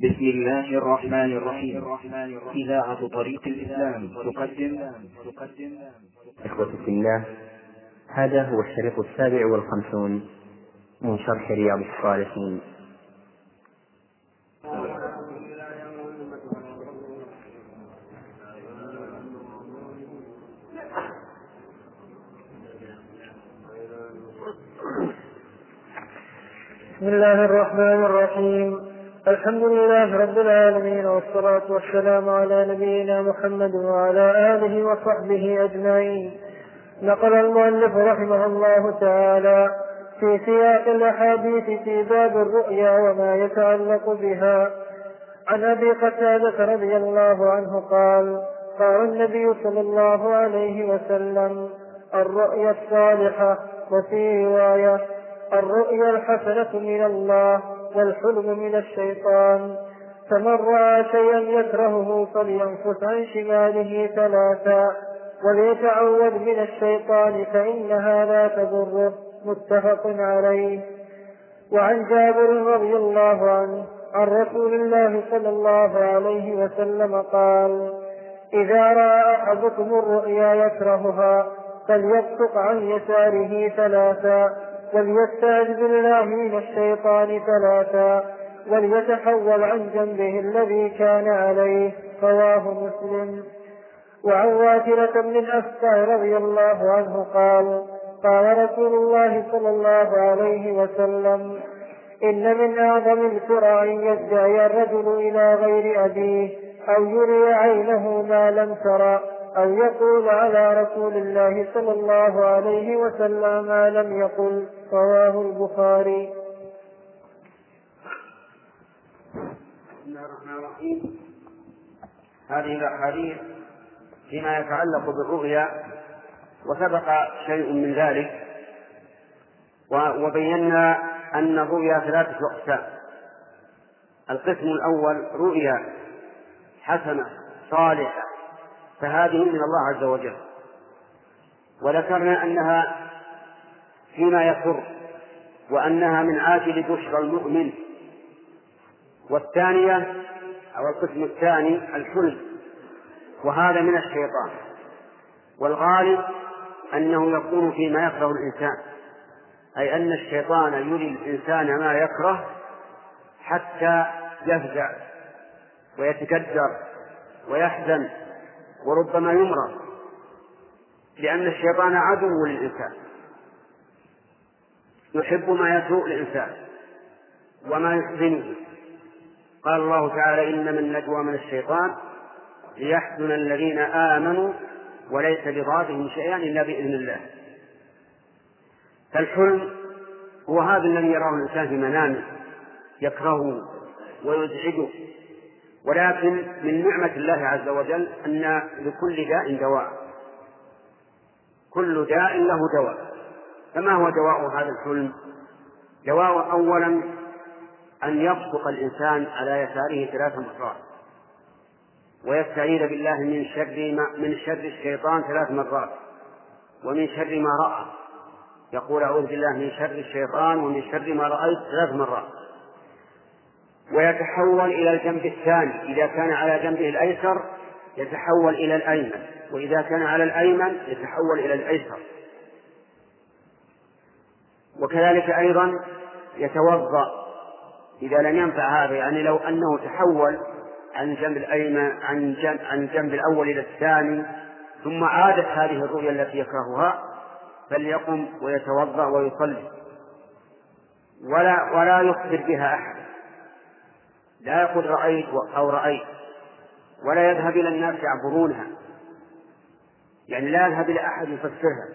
بسم الله الرحمن الرحيم. إذاعة طريق الإسلام تقدم. إخوة في الله هذا هو الشريط السابع والخمسون من شرح رياض الصالحين. بسم الله الرحمن الرحيم. الحمد لله رب العالمين والصلاة والسلام على نبينا محمد وعلى آله وصحبه أجمعين. نقل المؤلف رحمه الله تعالى في سياق الأحاديث في باب الرؤيا وما يتعلق بها. عن أبي قتادة رضي الله عنه قال قال النبي صلى الله عليه وسلم الرؤيا الصالحة وفي رواية الرؤيا الحسنة من الله. والحلم من الشيطان فمن رأى شيئا يكرهه فلينفث عن شماله ثلاثا وليتعوذ من الشيطان فإنها لا تضره متفق عليه وعن جابر رضي الله عنه عن رسول الله صلى الله عليه وسلم قال إذا رأى أحدكم الرؤيا يكرهها فليبصق عن يساره ثلاثا وليستعذ بالله من الشيطان ثلاثا وليتحول عن جنبه الذي كان عليه رواه مسلم. وعن واثرة بن الأسقع رضي الله عنه قال قال رسول الله صلى الله عليه وسلم إن من أعظم الكرى أن يدعي الرجل إلى غير أبيه أو يري عينه ما لم ترى أو يقول على رسول الله صلى الله عليه وسلم ما لم يقل. رواه البخاري. بسم الله الرحمن الرحيم. هذه الأحاديث فيما يتعلق بالرؤيا وسبق شيء من ذلك وبينا أن الرؤيا ثلاثة أقسام. القسم الأول رؤيا حسنة صالحة فهذه من الله عز وجل. وذكرنا أنها فيما يسر وأنها من عاجل بشرى المؤمن. والثانية أو القسم الثاني الحلم وهذا من الشيطان. والغالب أنه يكون فيما يكره الإنسان أي أن الشيطان يري الإنسان ما يكره حتى يفزع ويتكدر ويحزن وربما يمرض لأن الشيطان عدو للإنسان. يحب ما يسوء الإنسان وما يحزنه. قال الله تعالى إنما النجوى من الشيطان ليحزن الذين آمنوا وليس بضارهم شيئا إلا بإذن الله. فالحلم هو هذا الذي يراه الإنسان في منامه يكرهه ويزعجه. ولكن من نعمة الله عز وجل أن لكل داء دواء. كل داء له دواء. فما هو دواء هذا الحلم؟ دواء أولا أن يبصق الإنسان على يساره ثلاث مرات ويستعيذ بالله من شر من شر الشيطان ثلاث مرات ومن شر ما رأى. يقول أعوذ بالله من شر الشيطان ومن شر ما رأيت ثلاث مرات. ويتحول إلى الجنب الثاني إذا كان على جنبه الأيسر يتحول إلى الأيمن وإذا كان على الأيمن يتحول إلى الأيسر. وكذلك أيضا يتوضأ. إذا لم ينفع هذا يعني لو أنه تحول عن الجنب الأيمن عن عن الجنب الأول إلى الثاني ثم عادت هذه الرؤيا التي يكرهها فليقم ويتوضأ ويصلي. ولا ولا يخبر بها أحد. لا يقول رأيت أو رأيت. ولا يذهب إلى الناس يعبرونها. يعني لا يذهب إلى أحد يفسرها.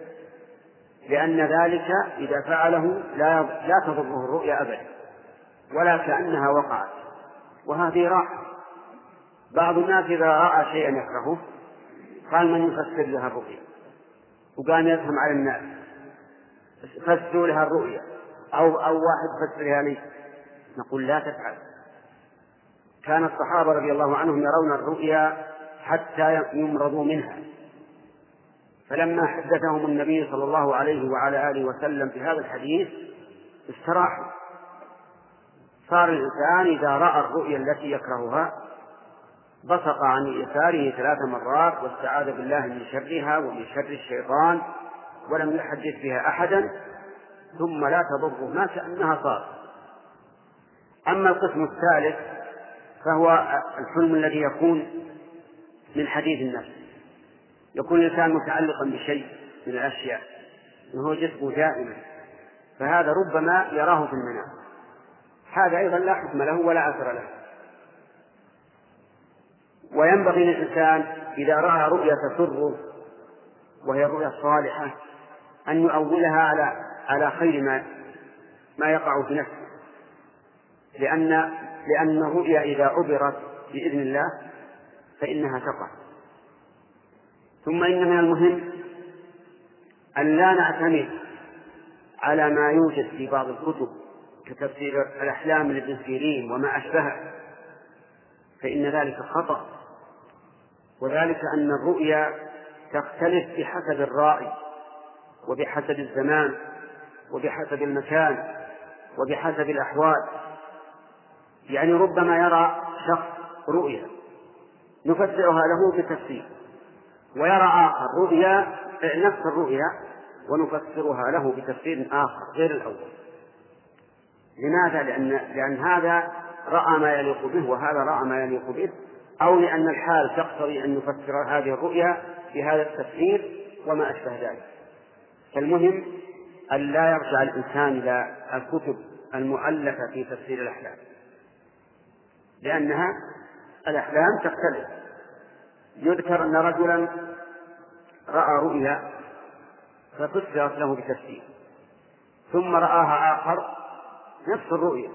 لأن ذلك إذا فعله لا لا تضره الرؤيا أبدا ولا كأنها وقعت. وهذه راحة. بعض الناس إذا رأى شيئا يكرهه قال من يفسر لها الرؤيا؟ وقام يفهم على الناس. فسروا لها الرؤيا. أو أو واحد فسرها لي نقول لا تفعل. كان الصحابة رضي الله عنهم يرون الرؤيا حتى يمرضوا منها. فلما حدثهم النبي صلى الله عليه وعلى آله وسلم في هذا الحديث استراحوا صار الإنسان إذا رأى الرؤيا التي يكرهها بصق عن يساره ثلاث مرات واستعاذ بالله من شرها ومن شر الشيطان ولم يحدث بها أحدا ثم لا تضره ما كأنها صار أما القسم الثالث فهو الحلم الذي يكون من حديث النفس. يكون الإنسان متعلقا بشيء من الأشياء وهو جسمه دائما. فهذا ربما يراه في المنام. هذا أيضا لا حكم له ولا أثر له. وينبغي للإنسان إذا رأى رؤيا تسره وهي الرؤيا الصالحة أن يؤولها على على خير ما ما يقع في نفسه. لأن لأن الرؤيا إذا عبرت بإذن الله فإنها تقع. ثم إن من المهم أن لا نعتمد على ما يوجد في بعض الكتب كتفسير الأحلام لابن سيرين وما أشبهه فإن ذلك خطأ. وذلك أن الرؤيا تختلف بحسب الرائي وبحسب الزمان وبحسب المكان وبحسب الأحوال. يعني ربما يرى شخص رؤيا نفسرها له بتفسير. ويرى آخر رؤيا نفس الرؤيا ونفسرها له بتفسير آخر غير الأول. لماذا؟ لأن لأن هذا رأى ما يليق به وهذا رأى ما يليق به أو لأن الحال تقتضي أن نفسر هذه الرؤيا بهذا التفسير وما أشبه ذلك. فالمهم أن لا يرجع الإنسان إلى الكتب المؤلفة في تفسير الأحلام لأنها الأحلام تختلف. يذكر أن رجلا رأى رؤيا ففسرت له بتفسير ثم رآها آخر نفس الرؤيا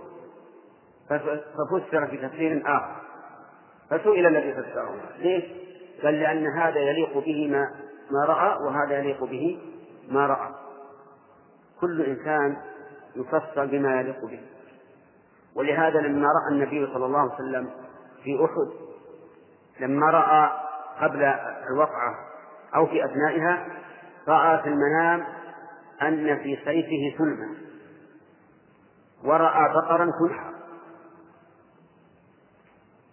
ففسر بتفسير آخر. فسئل الذي فسره. ليش؟ قال لأن هذا يليق به ما ما رأى وهذا يليق به ما رأى. كل إنسان يفسر بما يليق به. ولهذا لما رأى النبي صلى الله عليه وسلم في أحد لما رأى قبل الوقعة أو في أثنائها رأى في المنام أن في سيفه سلمة. ورأى بقرا تنحر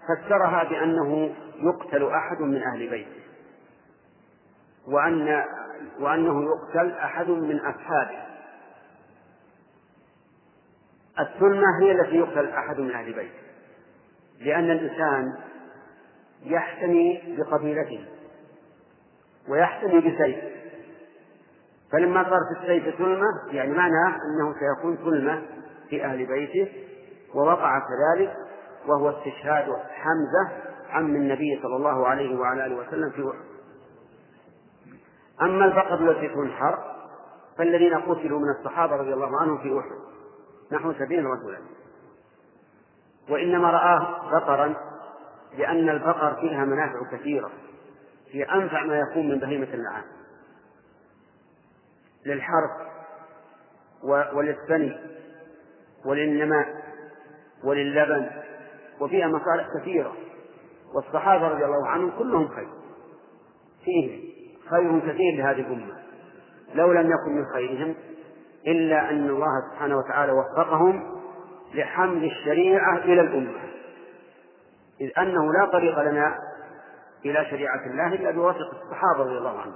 فسرها بأنه يقتل أحد من أهل بيته وأن وأنه يقتل أحد من أصحابه. السنة هي التي يقتل أحد من أهل بيته لأن الإنسان يحتمي بقبيلته ويحتمي بسيف. فلما صارت السيف سلمة يعني معناه أنه سيكون سلمة في أهل بيته ووقع كذلك وهو استشهاد حمزة عم النبي صلى الله عليه وعلى آله وسلم في أحد أما البقر التي تنحر فالذين قتلوا من الصحابة رضي الله عنهم في أحد. نحو سبعين رجلا وإنما رآه بقرا لأن البقر فيها منافع كثيرة هي أنفع ما يكون من بهيمة النعام. للحرث وللثني وللنماء وللبن وفيها مصالح كثيرة. والصحابة رضي الله عنهم كلهم خير. فيهم خير كثير لهذه الأمة. لو لم يكن من خيرهم إلا أن الله سبحانه وتعالى وفقهم لحمل الشريعة إلى الأمة. إذ أنه لا طريق لنا إلى شريعة الله إلا بواسطة الصحابة رضي الله عنهم.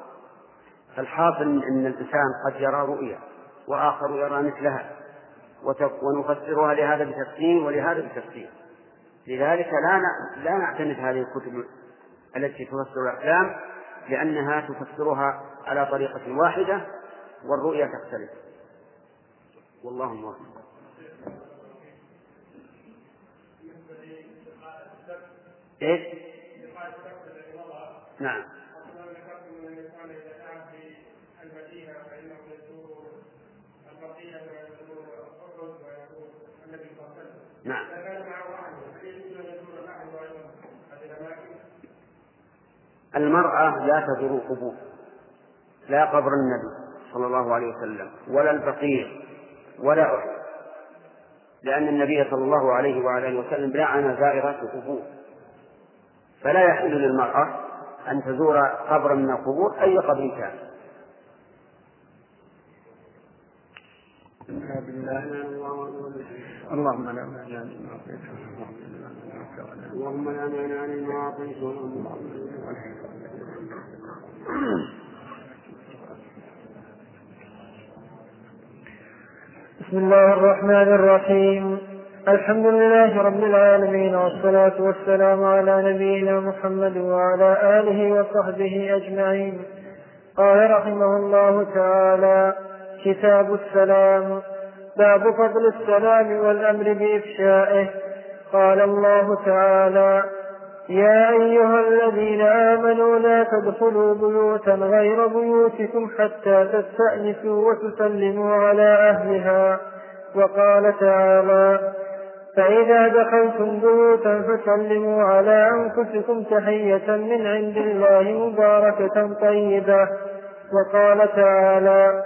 فالحاصل أن الإنسان قد يرى رؤيا وآخر يرى مثلها ونفسرها لهذا بتفسير ولهذا بتفسير. لذلك لا لا نعتمد هذه الكتب التي تفسر الأحلام لأنها تفسرها على طريقة واحدة والرؤيا تختلف. والله موفق إيش؟ نعم. نعم. المرأة لا تزور قبور لا قبر النبي صلى الله عليه وسلم ولا البقيع ولا أحد لأن النبي صلى الله عليه وعلى وسلم لعن زائرات القبور. فلا يحل للمرأة أن تزور قبرا من القبور أي قبر كان. بالله اللهم لا مانع لما اللهم لا مانع لما اعطيت بسم الله الرحمن الرحيم. الحمد لله رب العالمين والصلاة والسلام على نبينا محمد وعلى آله وصحبه أجمعين. قال رحمه الله تعالى كتاب السلام باب فضل السلام والأمر بإفشائه. قال الله تعالى يا أيها الذين آمنوا لا تدخلوا بيوتا غير بيوتكم حتى تستأنسوا وتسلموا على أهلها. وقال تعالى فإذا دخلتم بيوتا فسلموا على أنفسكم تحية من عند الله مباركة طيبة. وقال تعالى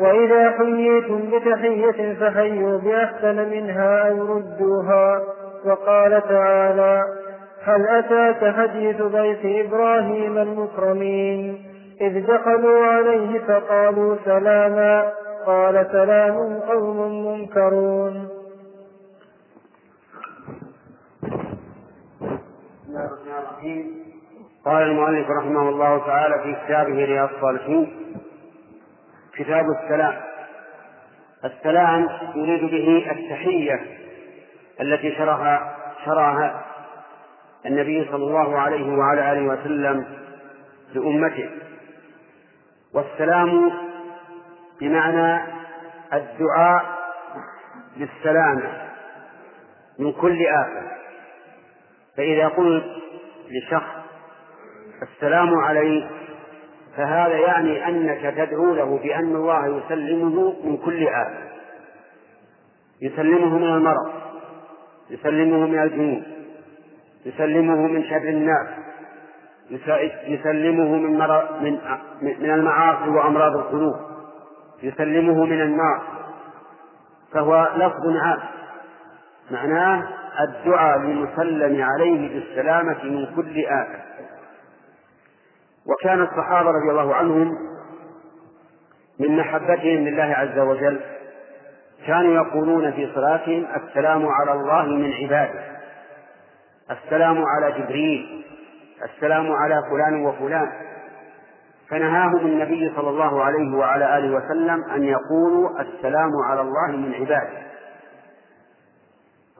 وإذا حييتم بتحية فحيوا بأحسن منها أو ردوها. وقال تعالى هل أتاك حديث ضيف إبراهيم المكرمين؟ إذ دخلوا عليه فقالوا سلاما. قال سلام قوم منكرون. قال المؤلف رحمه الله تعالى في كتابه رياض الصالحين كتاب السلام. السلام يريد به التحية التي شرها شرعها النبي صلى الله عليه وعلى آله وسلم لأمته. والسلام بمعنى الدعاء بالسلامة من كل آفة فإذا قلت لشخص السلام عليك فهذا يعني أنك تدعو له بأن الله يسلمه من كل آفة يسلمه من المرض يسلمه من الجنون يسلمه من شر الناس يسلمه من من من المعاصي وأمراض القلوب يسلمه من النار. فهو لفظ عام. معناه الدعاء للمسلم عليه بالسلامة من كل آفة وكان الصحابة رضي الله عنهم من محبتهم لله عز وجل كانوا يقولون في صلاتهم السلام على الله من عباده السلام على جبريل السلام على فلان وفلان. فنهاهم النبي صلى الله عليه وعلى آله وسلم أن يقولوا السلام على الله من عباده.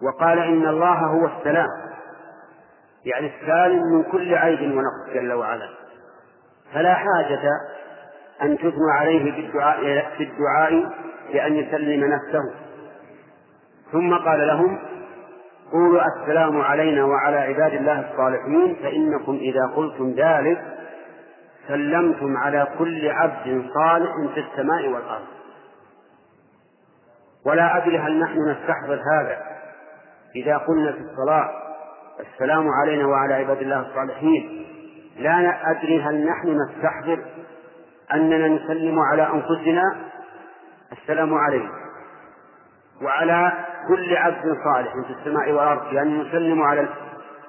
وقال إن الله هو السلام. يعني السالم من كل عيب ونقص جل وعلا. فلا حاجة أن تثنى عليه بالدعاء في الدعاء بأن يسلم نفسه. ثم قال لهم قولوا السلام علينا وعلى عباد الله الصالحين فإنكم إذا قلتم ذلك سلمتم على كل عبد صالح في السماء والأرض. ولا أدري هل نحن نستحضر هذا. إذا قلنا في الصلاة السلام علينا وعلى عباد الله الصالحين لا أدري هل نحن نستحضر أننا نسلم على أنفسنا السلام عليكم وعلى كل عبد صالح في السماء والأرض يعني نسلم على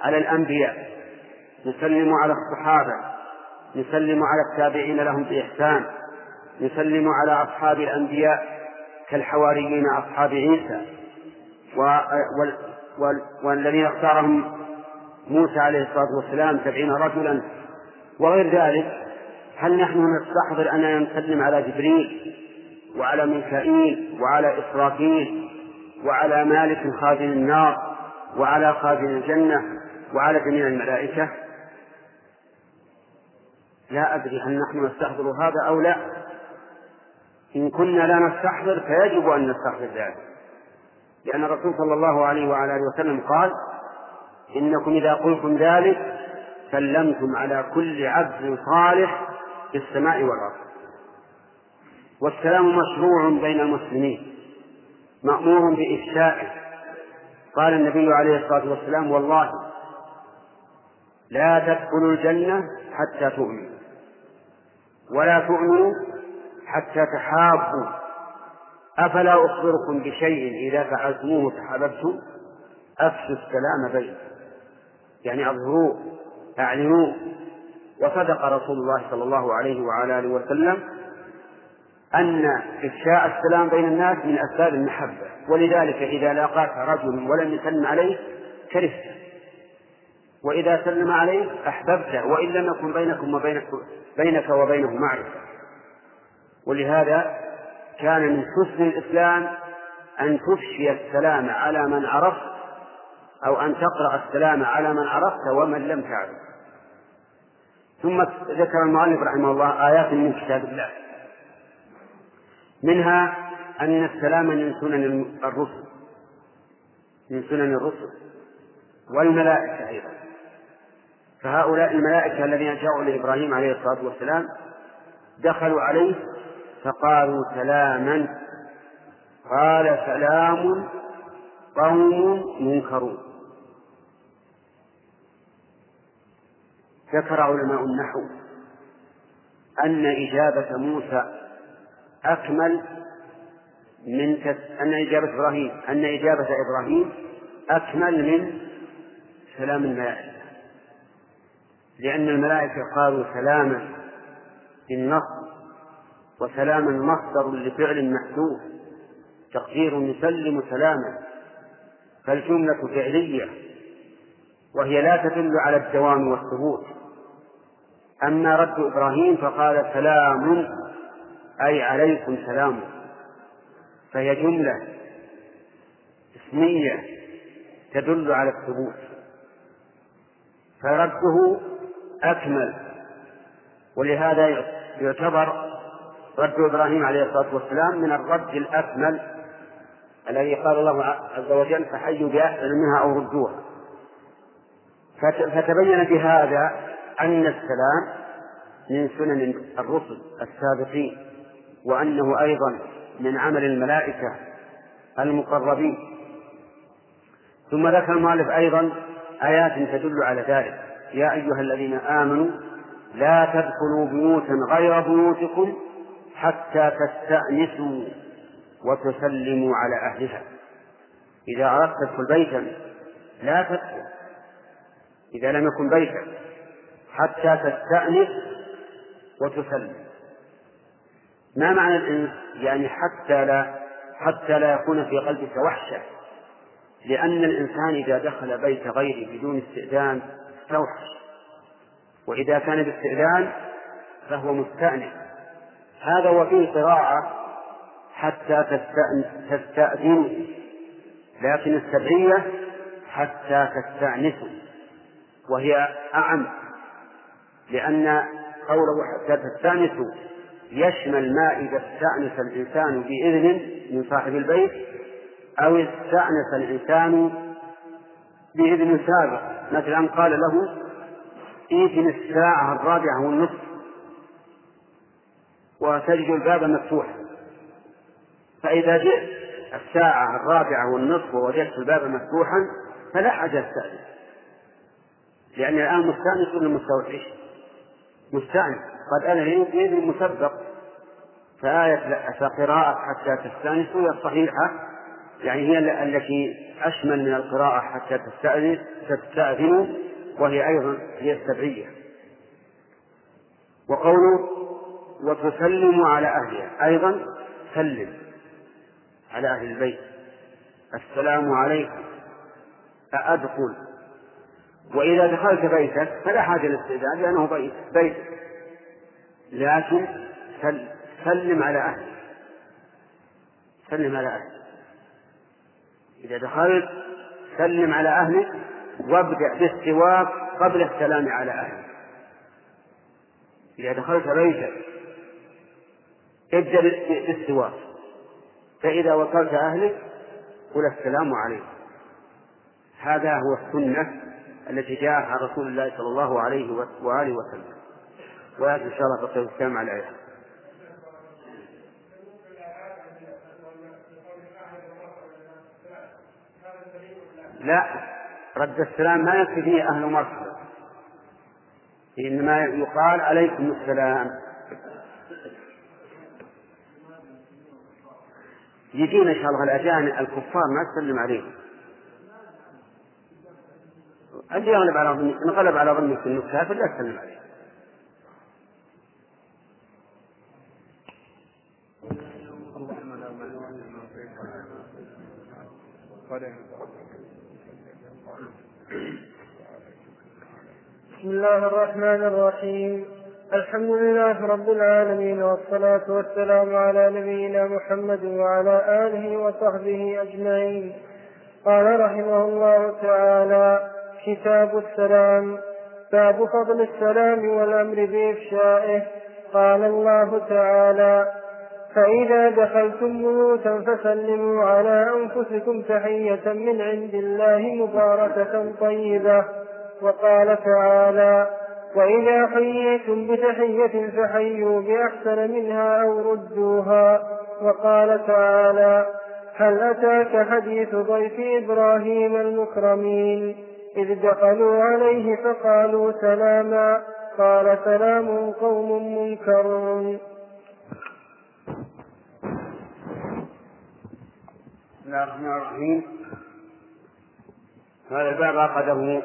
على الأنبياء نسلم على الصحابة نسلم على التابعين لهم بإحسان نسلم على أصحاب الأنبياء كالحواريين أصحاب عيسى والذين اختارهم موسى عليه الصلاة والسلام سبعين رجلا وغير ذلك هل نحن نستحضر أننا نسلم على جبريل وعلى ميكائيل وعلى إسرافيل وعلى مالك خازن النار وعلى خازن الجنة وعلى جميع الملائكة؟ لا أدري هل نحن نستحضر هذا أو لا. إن كنا لا نستحضر فيجب أن نستحضر ذلك. لأن الرسول صلى الله عليه وعلى آله وسلم قال إنكم إذا قلتم ذلك سلمتم على كل عبد صالح في السماء والأرض. والسلام مشروع بين المسلمين مأمور بإفشائه. قال النبي عليه الصلاة والسلام والله لا تدخلوا الجنة حتى تؤمنوا ولا تؤمنوا حتى تحابوا أفلا أخبركم بشيء إذا فعلتموه تحاببتم أفشوا السلام بينكم. يعني أظهروه أعلنوه. وصدق رسول الله صلى الله عليه وعلى آله وسلم أن إفشاء السلام بين الناس من أسباب المحبة. ولذلك إذا لاقاك رجل ولم يسلم عليه كرهته وإذا سلم عليه أحببته وإن لم يكن بينكم وبينك بينك وبينه معرفة. ولهذا كان من حسن الإسلام أن تفشي السلام على من عرفت أو أن تقرأ السلام على من عرفت ومن لم تعرف. ثم ذكر المؤلف رحمه الله آيات من كتاب الله. منها أن السلام من سنن الرسل من سنن الرسل والملائكة أيضا. فهؤلاء الملائكة الذين جاءوا لإبراهيم عليه الصلاة والسلام دخلوا عليه فقالوا سلاما. قال سلام قوم منكرون. ذكر علماء النحو أن إجابة موسى أكمل من كس... أن إجابة إبراهيم أن إجابة إبراهيم أكمل من سلام الملائكة. لأن الملائكة قالوا سلاما بالنص وسلاما مصدر لفعل محذوف تقدير يسلم سلاما فالجملة فعلية وهي لا تدل على الدوام والثبوت. أما رد إبراهيم فقال سلام أي عليكم سلام. فهي جملة اسمية تدل على الثبوت. فرده أكمل ولهذا يعتبر رد إبراهيم عليه الصلاة والسلام من الرد الأكمل الذي قال الله عز وجل فحيوا بأحسن منها أو ردوها. فتبين بهذا أن السلام من سنن الرسل السابقين وأنه أيضا من عمل الملائكة المقربين. ثم ذكر المؤلف أيضا آيات تدل على ذلك. يا أيها الذين آمنوا لا تدخلوا بيوتا غير بيوتكم حتى تستأنسوا وتسلموا على أهلها. إذا أردت تدخل بيتا لا تدخل. إذا لم يكن بيتا حتى تستأنس وتسلم. ما معنى الإنس؟ يعني حتى لا حتى لا يكون في قلبك وحشة. لأن الإنسان إذا دخل بيت غيره بدون استئذان استوحش. وإذا كان باستئذان فهو مستأنس. هذا وفيه قراءة حتى تستأذنوا لكن السبعية حتى تستأنسوا وهي أعم لأن قوله حتى تستأنسوا يشمل ما إذا استأنس الإنسان بإذن من صاحب البيت أو استأنس الإنسان بإذن سابق. مثلا قال له إيتني الساعة الرابعة والنصف. وتجد الباب مفتوحا. فإذا جئت الساعة الرابعة والنصف ووجدت الباب مفتوحا فلا حاجة استأنس لأن الآن مستأنس ولا مستوحش؟ مستأنس. قد أنا بإذن مسبق. فآية فقراءة حتى تستأنسوا هي الصحيحة. يعني هي التي أشمل من القراءة حتى تستأذن تستأذنوا وهي أيضا هي السبعية. وقوله وتسلموا على أهلها. أيضا سلم على أهل البيت. السلام عليكم. أأدخل. وإذا دخلت بيتك فلا حاجة للاستئذان لأنه بيت بيتك لكن سلم على أهلك. سلم على أهلك. إذا دخلت سلم على أهلك وابدأ بالسواك قبل السلام على أهلك. إذا دخلت بيتك ابدأ بالسواك. فإذا وصلت أهلك قل السلام عليكم. هذا هو السنة التي جاءت عن رسول الله صلى الله عليه وآله وسلم. ويأتي إن شاء الله في الكلام على الآية لا رد السلام ما يكفي فيه أهل مرحبا إنما يقال عليكم السلام. يجينا شغل الأجانب الكفار ما تسلم عليهم. اللي يغلب على ظنك انغلب على ظنك انه كافر لا تسلم عليه. بسم الله الرحمن الرحيم. الحمد لله رب العالمين والصلاة والسلام على نبينا محمد وعلى آله وصحبه أجمعين. قال رحمه الله تعالى كتاب السلام باب فضل السلام والأمر بإفشائه. قال الله تعالى فإذا دخلتم بيوتا فسلموا على أنفسكم تحية من عند الله مباركة طيبة. وقال تعالى وإذا حييتم بتحية فحيوا بأحسن منها أو ردوها. وقال تعالى هل أتاك حديث ضيف إبراهيم المكرمين؟ إذ دخلوا عليه فقالوا سلاما. قال سلام قوم منكرون بسم الله الرحمن الرحيم. هذا الباب أخذه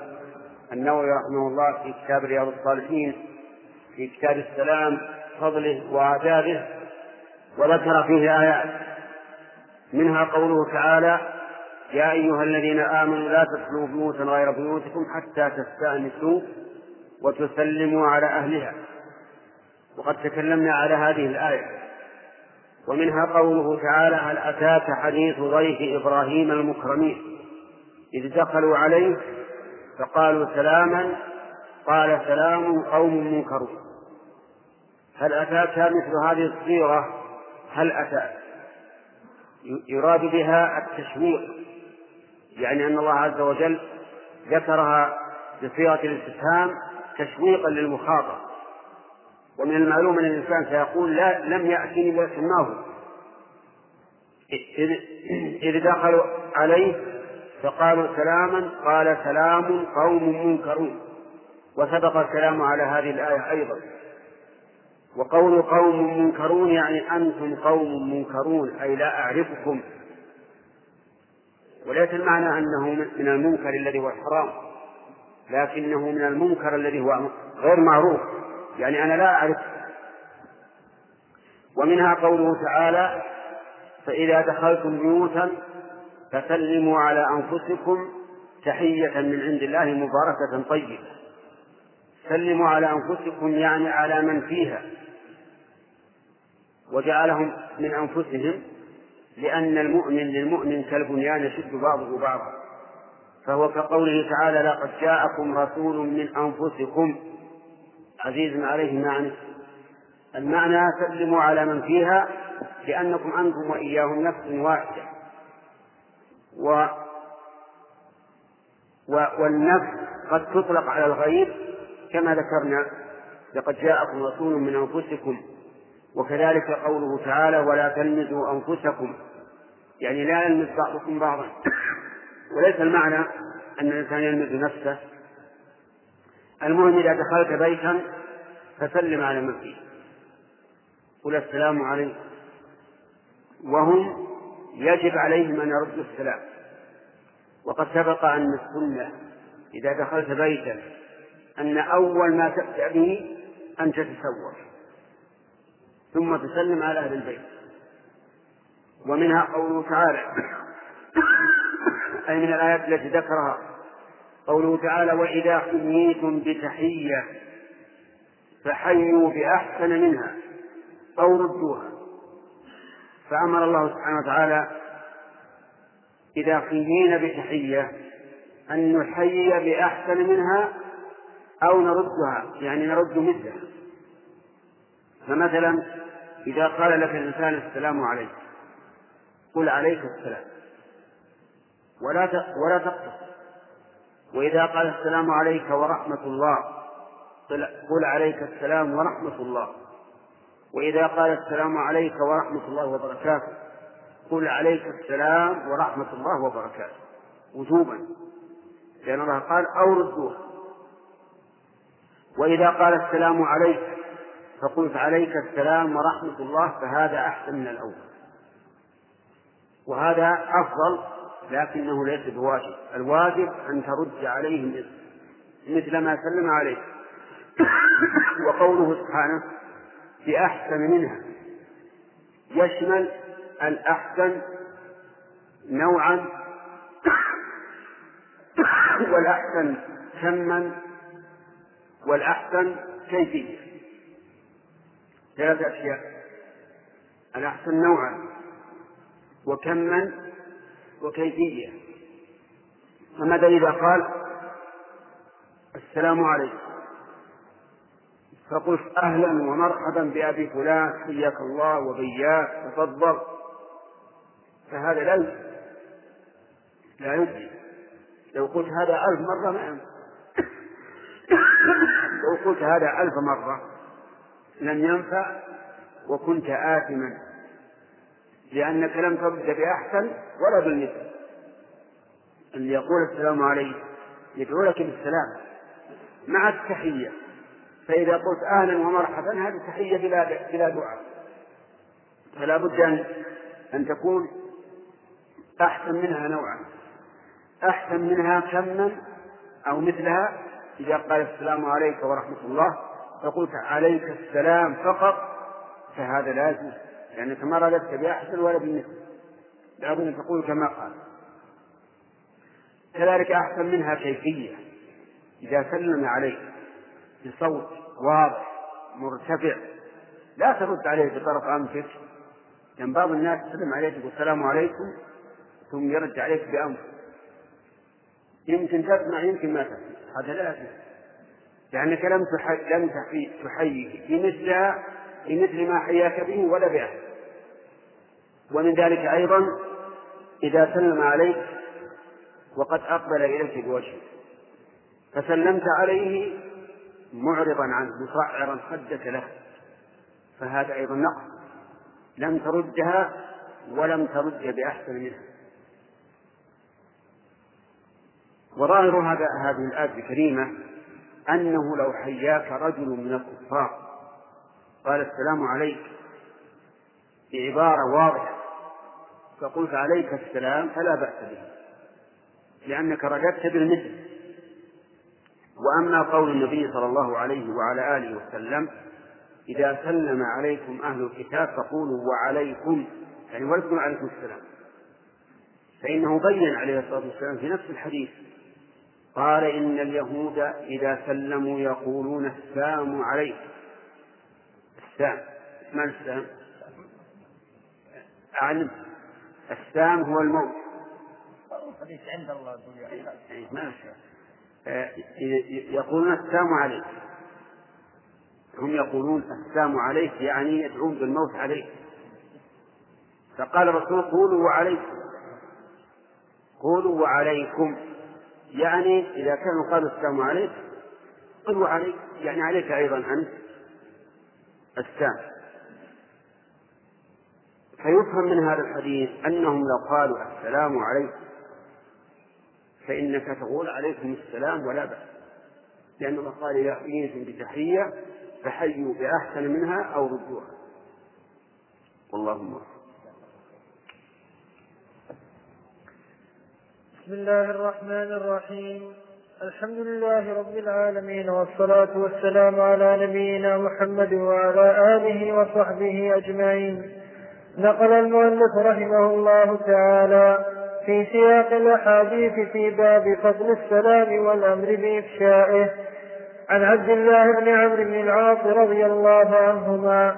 النووي رحمه الله في كتاب رياض الصالحين في كتاب السلام فضله وآدابه وذكر فيه آيات. منها قوله تعالى يا أيها الذين آمنوا لا تدخلوا بيوتا غير بيوتكم حتى تستأنسوا وتسلموا على أهلها. وقد تكلمنا على هذه الآية. ومنها قوله تعالى هل أتاك حديث ضيف إبراهيم المكرمين؟ إذ دخلوا عليه فقالوا سلاما قال سلام قوم منكرون هل أتاك مثل هذه الصيغة؟ هل أتاك يراد بها التشويق يعني أن الله عز وجل ذكرها بصيغة الاستفهام تشويقا للمخاطب. ومن المعلوم أن الإنسان سيقول لا لم يأتني لسماه إذ, إذ دخلوا عليه فقالوا سلاما قال سلام قوم منكرون. وسبق الكلام على هذه الآية أيضا. وقول قوم منكرون يعني أنتم قوم منكرون أي لا أعرفكم. وليس المعنى أنه من المنكر الذي هو الحرام لكنه من المنكر الذي هو غير معروف. يعني أنا لا أعرف. ومنها قوله تعالى فإذا دخلتم بيوتا فسلموا على أنفسكم تحية من عند الله مباركة طيبة. سلموا على أنفسكم يعني على من فيها. وجعلهم من أنفسهم لأن المؤمن للمؤمن كالبنيان يشد بعضه بعضا. فهو كقوله تعالى لقد جاءكم رسول من أنفسكم. عزيز عليه ما عنتم المعنى سلموا على من فيها لأنكم أنتم وإياهم نفس واحدة. و والنفس قد تطلق على الغير كما ذكرنا لقد جاءكم رسول من أنفسكم وكذلك قوله تعالى ولا تلمزوا أنفسكم. يعني لا يلمز بعضكم بعضا. وليس المعنى أن الإنسان يلمز نفسه. المهم إذا دخلت بيتا فسلم على من فيه. قل السلام عليكم. وهم يجب عليهم أن يردوا السلام. وقد سبق أن السنة إذا دخلت بيتا أن أول ما تبدأ به أن تتسور ثم تسلم على أهل البيت. ومنها قوله تعالى أي من الآيات التي ذكرها قوله تعالى وإذا حييتم بتحية فحيوا بأحسن منها أو ردوها. فأمر الله سبحانه وتعالى إذا حيينا بتحية أن نحيي بأحسن منها أو نردها يعني نرد مثلها. فمثلا إذا قال لك الإنسان السلام عليك قل عليك السلام. ولا ولا تقتصر وإذا قال السلام عليك ورحمة الله قل عليك السلام ورحمة الله. وإذا قال السلام عليك ورحمة الله وبركاته قل عليك السلام ورحمة الله وبركاته. وجوبا. لأن الله قال أو ردوها. وإذا قال السلام عليك فقلت عليك السلام ورحمة الله فهذا أحسن من الأول. وهذا أفضل لكنه ليس بواجب. الواجب أن ترد عليه مثل ما سلم عليك. وقوله سبحانه بأحسن منها. يشمل الأحسن نوعا والأحسن كما والأحسن كيفية ثلاثة أشياء. الأحسن نوعا وكما وكيفية فماذا إذا قال؟ السلام عليكم. فقلت أهلا ومرحبا بأبي فلان حياك الله وبياك تفضل. فهذا لا لا يجزي لو قلت هذا ألف مرة ما لو قلت هذا ألف مرة لم ينفع وكنت آثما لأنك لم ترد بأحسن ولا بالمثل اللي يقول السلام عليك يدعو لك بالسلام مع التحية. فإذا قلت أهلا ومرحبا هذه تحية بلا بلا دعاء. فلا بد أن أن تكون أحسن منها نوعا. أحسن منها كما أو مثلها. إذا قال السلام عليك ورحمة الله فقلت عليك السلام فقط فهذا لا يجوز لأنك ما رددت بأحسن ولا بمثل. لابد أن تقول كما قال. كذلك أحسن منها كيفية. إذا سلم عليك بصوت واضح مرتفع. لا ترد عليه بطرف أنفك. لأن بعض الناس يسلم عليك يقول السلام عليكم ثم يرد عليك بأنفه يمكن تسمع يمكن ما تسمع. هذا لا يجوز. لأنك لم تحي لم تحيي. بمثلها بمثل ما حياك به ولا بأحد ومن ذلك أيضا إذا سلم عليك وقد أقبل إليك بوجهه. فسلمت عليه معرضا عنه مصعرا خدك له. فهذا أيضا نقص. لم تردها ولم ترد بأحسن منها. وظاهر هذا هذه الآية الكريمة أنه لو حياك رجل من الكفار قال السلام عليك بعبارة واضحة. فقلت عليك السلام فلا بأس به لأنك رددت بالمثل. وأما قول النبي صلى الله عليه وعلى آله وسلم إذا سلم عليكم أهل الكتاب فقولوا وعليكم. يعني ولكم عليكم السلام. فإنه بين عليه الصلاة والسلام في نفس الحديث قال إن اليهود إذا سلموا يقولون السلام عليك. السام ما السام؟ أعلم السام هو الموت. عند الله ما آه، يقولون السلام عليك. هم يقولون السلام عليك يعني يدعون بالموت عليك. فقال الرسول قولوا وعليكم. قولوا وعليكم. يعني إذا كانوا قالوا السلام عليك قل وعليك يعني عليك أيضا أنت. السام فيفهم من هذا الحديث أنهم لو قالوا السلام عليكم فإنك تقول عليكم السلام ولا بأس. لأن الله قال إذا حييتم بتحية فحيوا بأحسن منها أو ردوها. والله بسم الله الرحمن الرحيم. الحمد لله رب العالمين والصلاة والسلام على نبينا محمد وعلى آله وصحبه أجمعين. نقل المؤلف رحمه الله تعالى في سياق الأحاديث في باب فضل السلام والأمر بإفشائه. عن عبد الله بن عمرو بن العاص رضي الله عنهما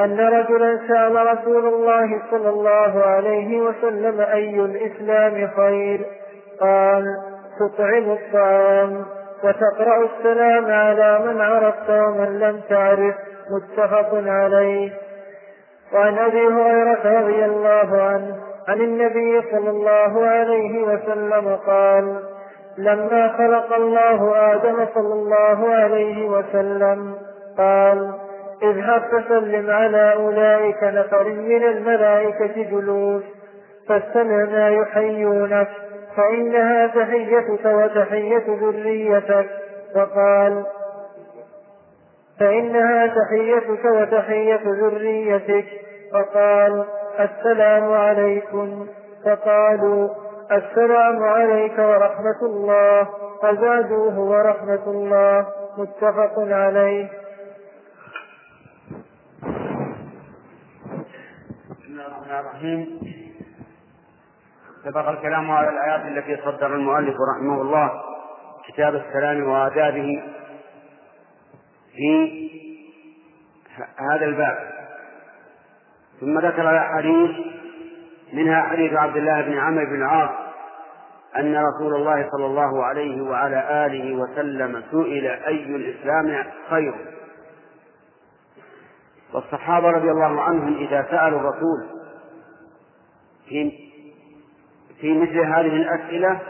أن رجلا سأل رسول الله صلى الله عليه وسلم أي الإسلام خير؟ قال تطعم الطعام وتقرأ السلام على من عرفت ومن لم تعرف متفق عليه. وعن أبي هريرة رضي الله عنه عن النبي صلى الله عليه وسلم قال لما خلق الله آدم صلى الله عليه وسلم قال اذهب فسلم على أولئك نفر من الملائكة جلوس فاستمع ما يحيونك فإنها تحيتك وتحية ذريتك وقال فإنها تحيتك وتحية ذريتك وقال السلام عليكم. فقالوا السلام عليك ورحمة الله. فزادوه ورحمة الله. متفق عليه. بسم الله الرحمن الرحيم. سبق الكلام على الآيات التي صدر المؤلف رحمه الله كتاب السلام وآدابه في هذا الباب. ثم ذكر الأحاديث منها حديث عبد الله بن عمرو بن العاص أن رسول الله صلى الله عليه وعلى آله وسلم سئل أي الإسلام خير؟ والصحابة رضي الله عنهم إذا سألوا الرسول في في مثل هذه الأسئلة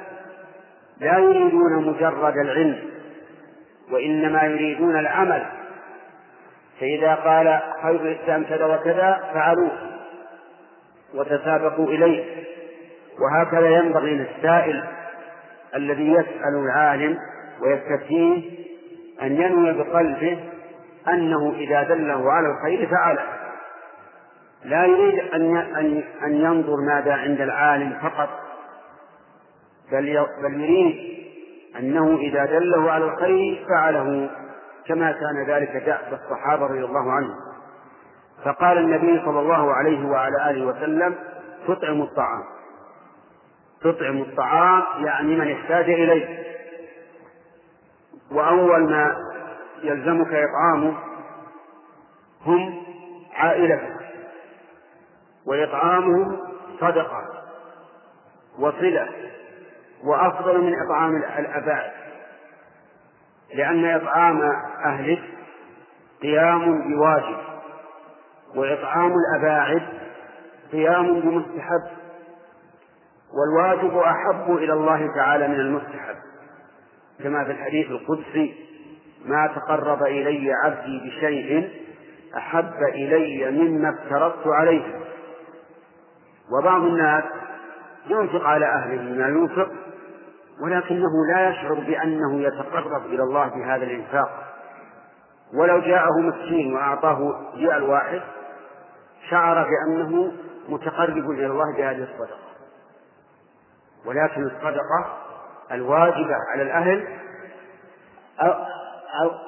لا يريدون مجرد العلم وإنما يريدون العمل. فإذا قال خير الإسلام كذا وكذا فعلوه وتسابقوا إليه. وهكذا ينبغي للسائل الذي يسأل العالم ويستفتيه أن ينوي بقلبه أنه إذا دله على الخير فعله لا يريد أن أن ينظر ماذا عند العالم فقط بل بل يريد أنه إذا دله على الخير فعله. كما كان ذلك دأب الصحابة رضي الله عنهم. فقال النبي صلى الله عليه وعلى آله وسلم تطعم الطعام. تطعم الطعام يعني من احتاج إليه. وأول ما يلزمك إطعامه هم عائلتك. وإطعامهم صدقة وصلة وأفضل من إطعام الأباء. لأن إطعام أهلك قيام بواجب وإطعام الأباعد قيام بمستحب والواجب أحب إلى الله تعالى من المستحب. كما في الحديث القدسي ما تقرب إلي عبدي بشيء أحب إلي مما افترضت عليه. وبعض الناس ينفق على أهله ما ينفق ولكنه لا يشعر بأنه يتقرب إلى الله بهذا الإنفاق. ولو جاءه مسكين وأعطاه ريال واحد شعر بأنه متقرب إلى الله بهذه الصدقة. ولكن الصدقة الواجبة على الأهل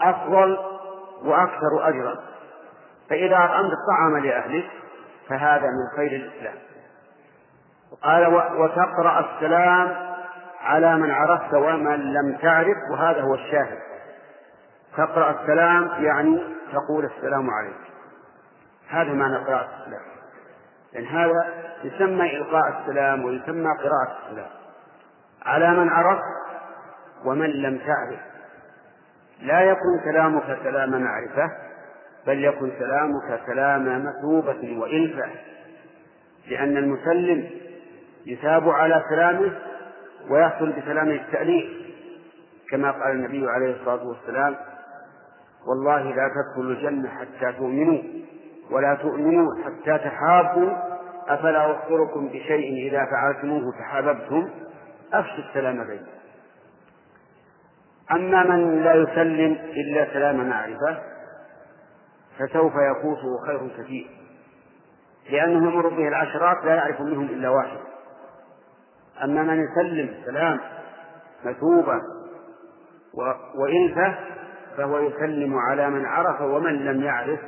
أفضل وأكثر أجرا. فإذا أطعمت الطعام لأهلك فهذا من خير الإسلام. قال وتقرأ السلام على من عرفت ومن لم تعرف وهذا هو الشاهد. تقرأ السلام يعني تقول السلام عليك. هذا معنى قراءة السلام. لأن هذا يسمى إلقاء السلام ويسمى قراءة السلام. على من عرفت ومن لم تعرف. لا يكون كلامك كلام معرفة بل يكن كلامك كلام مثوبة وإلفة. لأن المسلم يثاب على كلامه ويحصل بكلامه التأليف كما قال النبي عليه الصلاة والسلام والله لا تدخلوا الجنة حتى تؤمنوا ولا تؤمنوا حتى تحابوا أفلا أخبركم بشيء إذا فعلتموه تحاببتم أفشوا السلام بينكم. أما من لا يسلم إلا سلام معرفة فسوف يفوته خير كثير لأنه يمر به العشرات لا يعرف منهم إلا واحد. أما من يسلم سلام مثوبة وإلفة فهو يسلم على من عرف ومن لم يعرف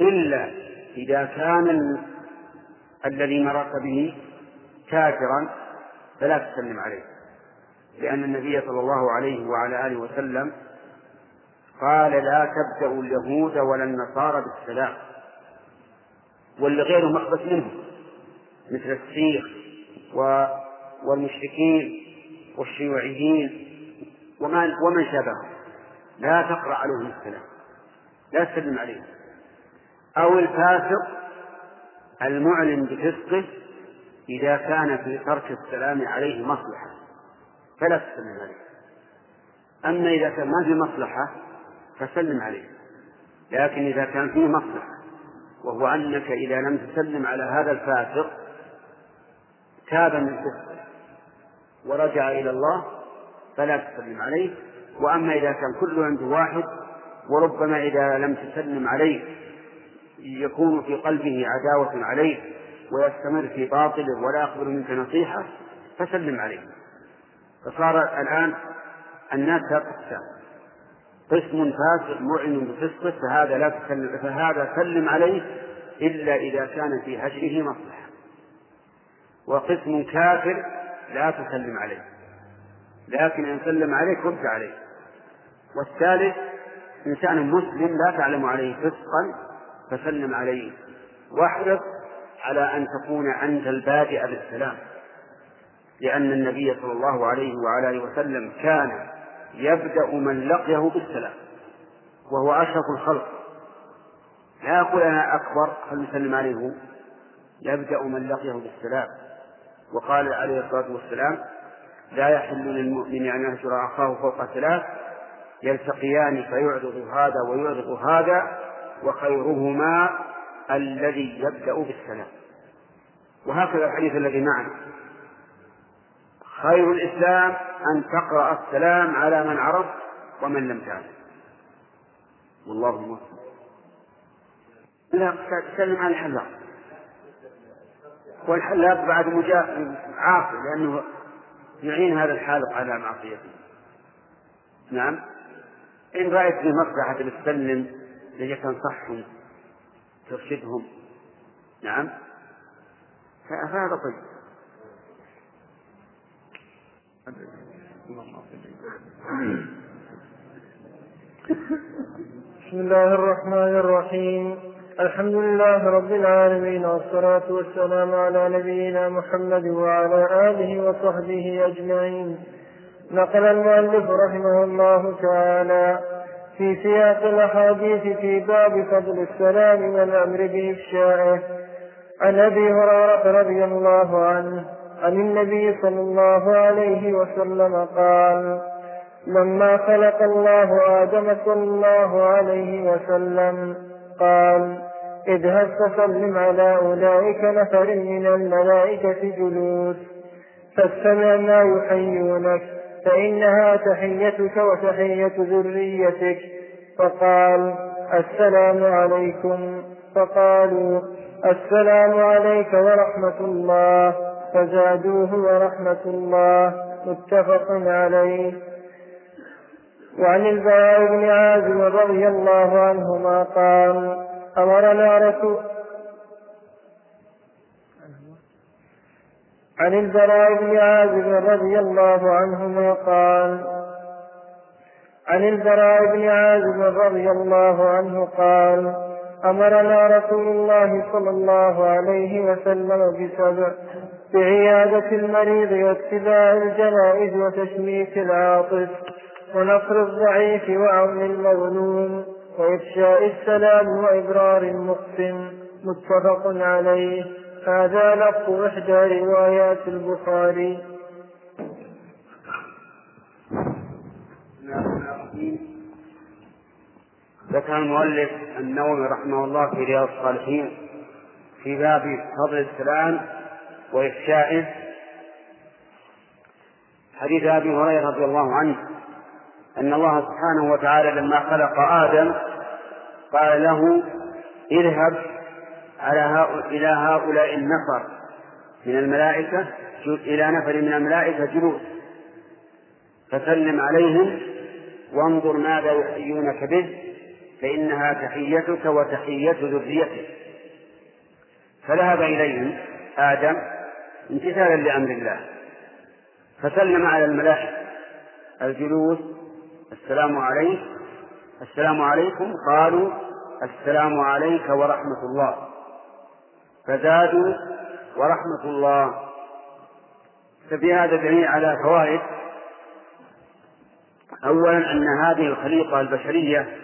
إلا إذا كان الذي مررت به كافرا فلا تسلم عليه. لأن النبي صلى الله عليه وعلى آله وسلم قال لا تبدأوا اليهود ولا النصارى بالسلام. واللي غيره محبس منهم مثل السيخ والمشركين والشيوعيين ومن ومن شابههم. لا تقرأ عليهم السلام. لا تسلم عليهم. أو الفاسق المعلن بفسقه إذا كان في ترك السلام عليه مصلحة. فلا تسلم عليه. أما إذا كان ما في مصلحة فسلم عليه. لكن إذا كان فيه مصلحة وهو أنك إذا لم تسلم على هذا الفاسق تاب من فسقه. ورجع إلى الله فلا تسلم عليه. وأما إذا كان كل عنده واحد وربما إذا لم تسلم عليه يكون في قلبه عداوة عليه ويستمر في باطله ولا يقبل منك نصيحة فسلم عليه. فصار الآن الناس أقسام قسم فاسق معلن بفسقه فهذا لا تسلم فهذا سلم عليه إلا إذا كان في هجره مصلحة. وقسم كافر لا تسلم عليه. لكن إن سلم عليك رد عليه. والثالث إنسان مسلم لا تعلم عليه فسقا فسلم عليه. واحرص على أن تكون أنت البادئ بالسلام. لأن النبي صلى الله عليه وعلى آله وسلم كان يبدأ من لقيه بالسلام. وهو أشرف الخلق. لا يقول أنا أكبر فلنسلم عليه. يبدأ من لقيه بالسلام. وقال عليه الصلاة والسلام لا يحل للمؤمن أن يهجر أخاه فوق ثلاث يلتقيان فيعرض هذا ويعرض هذا وخيرهما الذي يبدأ بالسلام. وهكذا الحديث الذي معنا. خير الإسلام أن تقرأ السلام على من عرفت ومن لم تعرف. والله الموفق لا تسلم على الحلاق والحلاق بعد عاصي لأنه يعين هذا الحالق على معصيته. نعم. إن رأيت في مصلحة بتسلم لجي تنصحهم ترشدهم. نعم. فهذا طيب. بسم الله الرحمن الرحيم. الحمد لله رب العالمين والصلاة والسلام على نبينا محمد وعلى آله وصحبه أجمعين. نقل المؤلف رحمه الله تعالى في سياق الأحاديث في باب فضل السلام والأمر بإفشائه عن أبي هريرة رضي الله عنه عن النبي صلى الله عليه وسلم قال لما خلق الله آدم صلى الله عليه وسلم قال اذهب فسلم على أولئك نفر من الملائكة جلوس. فاستمع ما يحيونك فإنها تحيتك وتحية ذريتك. فقال السلام عليكم. فقالوا السلام عليك ورحمة الله. فزادوه ورحمة الله. متفق عليه. وعن البراء بن عازم رضي الله عنهما قال أمرنا رسول. عن البراء بن عازب رضي الله عنهما قال عن البراء بن عازب رضي الله عنه قال أمرنا رسول الله صلى الله عليه وسلم بسبع بعيادة المريض واتباع الجنائز وتشميت العاطف ونصر الضعيف وعون المظلوم. وإفشاء السلام وإبرار المقسم متفق عليه. هذا لفظ إحدى روايات البخاري. ذكر المؤلف النووي رحمه الله في رياض الصالحين في باب فضل السلام وإفشائه حديث أبي هريرة رضي الله عنه. أن الله سبحانه وتعالى لما خلق آدم قال له اذهب على هؤلاء إلى هؤلاء النفر من الملائكة إلى نفر من الملائكة جلوس. فسلم عليهم وانظر ماذا يحيونك به فإنها تحيتك وتحية ذريتك. فذهب إليهم آدم امتثالا لأمر الله. فسلم على الملائكة الجلوس السلام عليك. السلام عليكم. قالوا السلام عليك ورحمة الله. فزادوا ورحمة الله. ففي هذا دليل على فوائد. أولا أن هذه الخليقة البشرية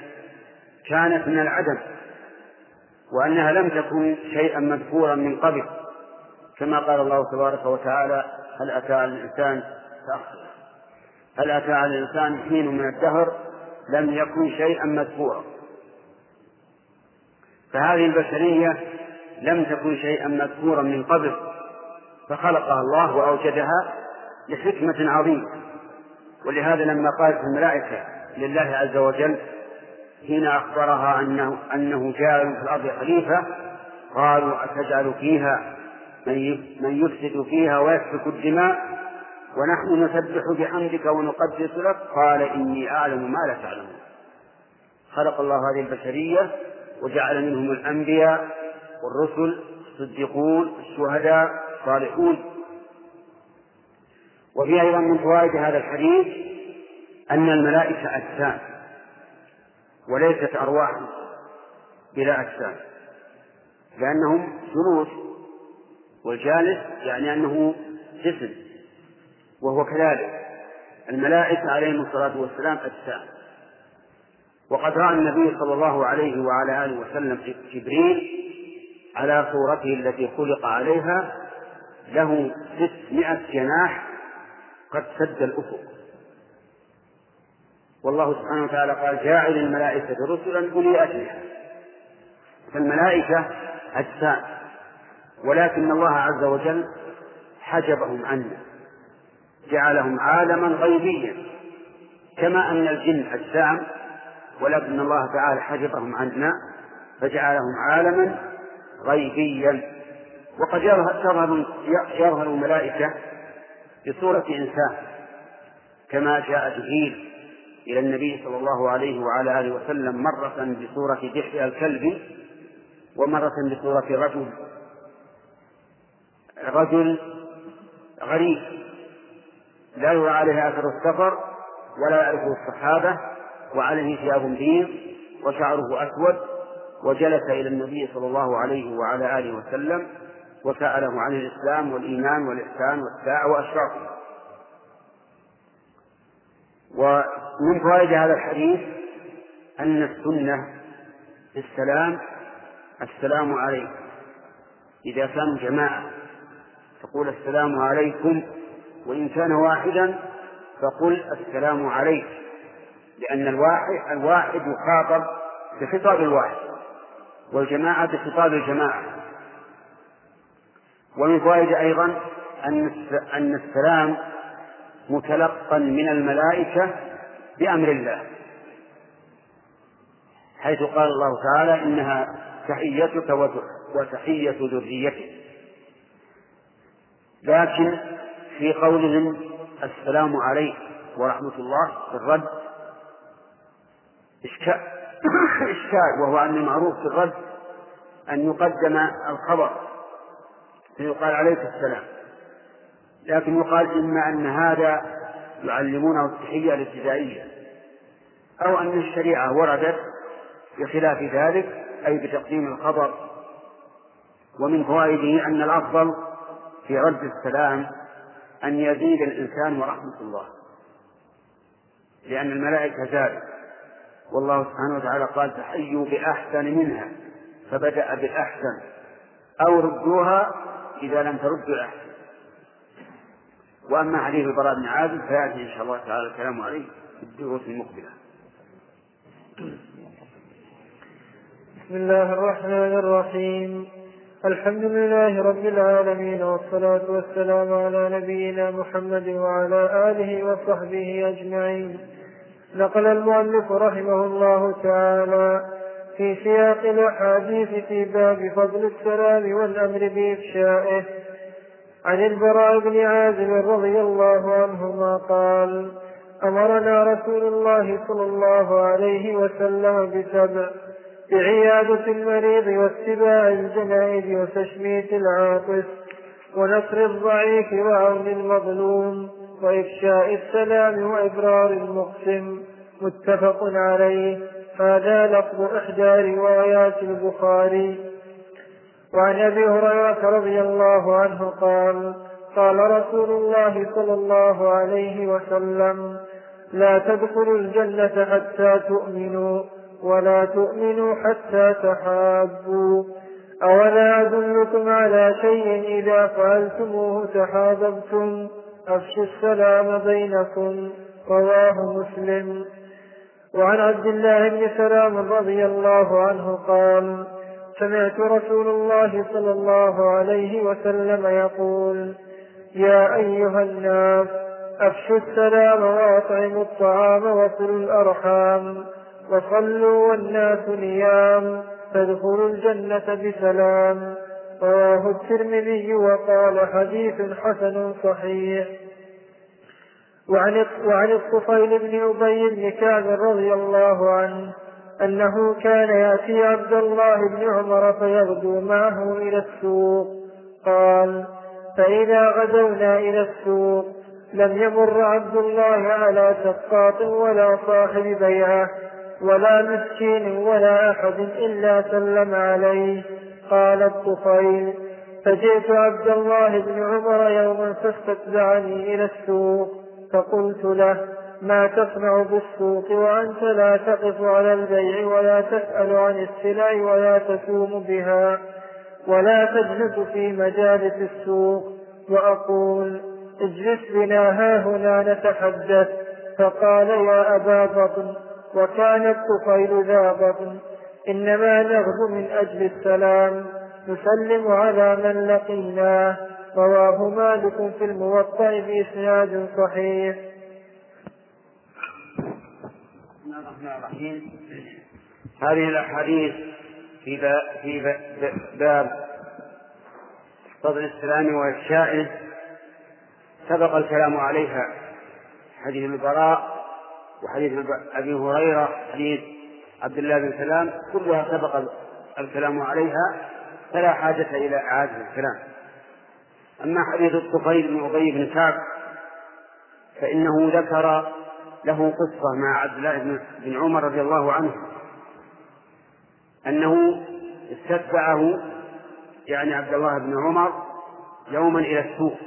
كانت من العدم وأنها لم تكن شيئا مذكورا من قبل. كما قال الله تبارك وتعالى هل أتى على الإنسان هل أتى على الإنسان حين من الدهر لم يكن شيئا مذكورا. فهذه البشرية لم تكن شيئا مذكورا من قبل فخلقها الله وأوجدها لحكمة عظيمة. ولهذا لما قالت الملائكة لله عز وجل حين أخبرها أنه أنه جاء في الأرض خليفة قالوا أتجعل فيها من يفسد فيها ويسفك الدماء؟ ونحن نسبح بحمدك ونقدس لك. قال إني أعلم ما لا تعلمون. خلق الله هذه البشرية وجعل منهم الأنبياء والرسل الصديقون الشهداء الصالحون. وفي أيضا من فوائد هذا الحديث أن الملائكة أجسام وليست أرواح بلا أجسام لأنهم جلوس والجالس يعني أنه جسم. وهو كذلك. الملائكة عليهم الصلاة والسلام أجسام. وقد رأى النبي صلى الله عليه وعلى آله وسلم جبريل على صورته التي خلق عليها له ستمائة جناح قد سد الأفق. والله سبحانه وتعالى قال جاعل الملائكة رسلا أولي أجنحة. فالملائكة أجسام. ولكن الله عز وجل حجبهم عنا جعلهم عالما غيبيا كما أن الجن أجسام ولكن الله تعالى حجبهم عنا فجعلهم عالما غيبيا. وقد يظهر يظهر الملائكة بصورة إنسان كما جاء جبريل إلى النبي صلى الله عليه وعلى آله وسلم مرة بصورة دحية الكلب ومرة بصورة رجل رجل غريب. لا يرى عليه أثر السفر ولا يعرفه الصحابة وعليه ثياب بيض وشعره أسود وجلس إلى النبي صلى الله عليه وعلى آله وسلم وسأله عن الإسلام والإيمان والإحسان والساعة وأشراطها ومن فوائد هذا الحديث أن السنة في السلام السلام عليكم. إذا كانوا جماعة تقول السلام عليكم وإن كان واحدا فقل السلام عليك لأن الواحد الواحد يخاطب بخطاب الواحد والجماعة بخطاب الجماعة. ومن فوائد أيضا أن أن السلام متلقا من الملائكة بأمر الله حيث قال الله تعالى إنها تحيتك وتحية ذريتك. لكن في قولهم السلام عليك ورحمة الله في الرد. إشكال إشكال وهو أن المعروف في الرد أن يقدم الخبر فيقال عليك السلام لكن يقال إما أن هذا يعلمونه التحية الابتدائية أو أن الشريعة وردت بخلاف ذلك أي بتقديم الخبر ومن فوائده أن الأفضل في رد السلام أن يزيد الإنسان ورحمة الله. لأن الملائكة زادت. والله سبحانه وتعالى قال تحيوا بأحسن منها. فبدأ بالأحسن أو ردوها إذا لم تردوا الأحسن وأما حديث البراء بن عازب فيأتي إن شاء الله تعالى الكلام عليه في الدروس المقبلة. بسم الله الرحمن الرحيم. الحمد لله رب العالمين والصلاة والسلام على نبينا محمد وعلى آله وصحبه أجمعين. نقل المؤلف رحمه الله تعالى في سياق الأحاديث في باب فضل السلام والأمر بإفشائه. عن البراء بن عازب رضي الله عنهما قال أمرنا رسول الله صلى الله عليه وسلم بسبع بعيادة المريض واتباع الجنائز وتشميت العاطس ونصر الضعيف وعون المظلوم وإفشاء السلام وإبرار المقسم متفق عليه. هذا لفظ إحدى روايات البخاري. وعن أبي هريرة رضي الله عنه قال قال رسول الله صلى الله عليه وسلم لا تدخلوا الجنة حتى تؤمنوا. ولا تؤمنوا حتى تحابوا. أولا أدلكم على شيء إذا فعلتموه تحاببتم؟ أفشوا السلام بينكم رواه مسلم. وعن عبد الله بن سلام رضي الله عنه قال سمعت رسول الله صلى الله عليه وسلم يقول يا أيها الناس أفشوا السلام وأطعموا الطعام وصلوا الأرحام. وصلوا والناس نيام فادخلوا الجنة بسلام. رواه الترمذي وقال حديث حسن صحيح. وعن وعن الطفيل بن أبي بن كعب رضي الله عنه أنه كان يأتي عبد الله بن عمر فيغدو معه إلى السوق. قال فإذا غدونا إلى السوق لم يمر عبد الله على سقاط ولا صاحب بيعة. ولا مسكين ولا أحد إلا سلم عليه. قال الطفيل فجئت عبد الله بن عمر يوما فاستتبعني إلى السوق. فقلت له ما تصنع بالسوق وأنت لا تقف على البيع ولا تسأل عن السلع ولا تسوم بها ولا تجلس في مجالس السوق. وأقول اجلس بنا هاهنا نتحدث. فقال يا أبا بطن وكان الطفيل ذا بطن إنما نغزو من أجل السلام. نسلم على من لقيناه رواه مالك في الموطأ بإسناد صحيح. بسم الله الرحمن الرحيم. هذه الأحاديث في باب, في باب فضل السلام وإفشائه سبق الكلام عليها حديث البراء. وحديث أبي هريرة حديث عبد الله بن سلام كلها سبق الكلام عليها فلا حاجة إلى إعادة الكلام. أما حديث الطفيل بن أبي بن كعب فإنه ذكر له قصة مع عبد الله بن عمر رضي الله عنه أنه استتبعه يعني عبد الله بن عمر يوما إلى السوق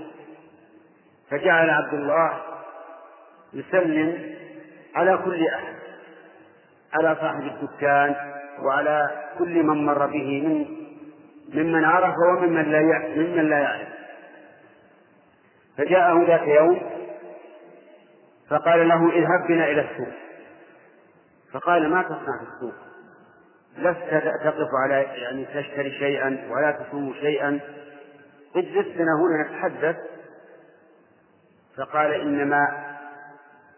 فجعل عبد الله يسلم على كل أحد على صاحب الدكان وعلى كل من مر به من ممن عرف وممن لا ممن لا يعرف. فجاءه ذات يوم فقال له اذهب بنا إلى السوق. فقال ما تصنع في السوق؟ لست تقف على يعني تشتري شيئا ولا تسوم شيئا. اجلس بنا هنا نتحدث. فقال إنما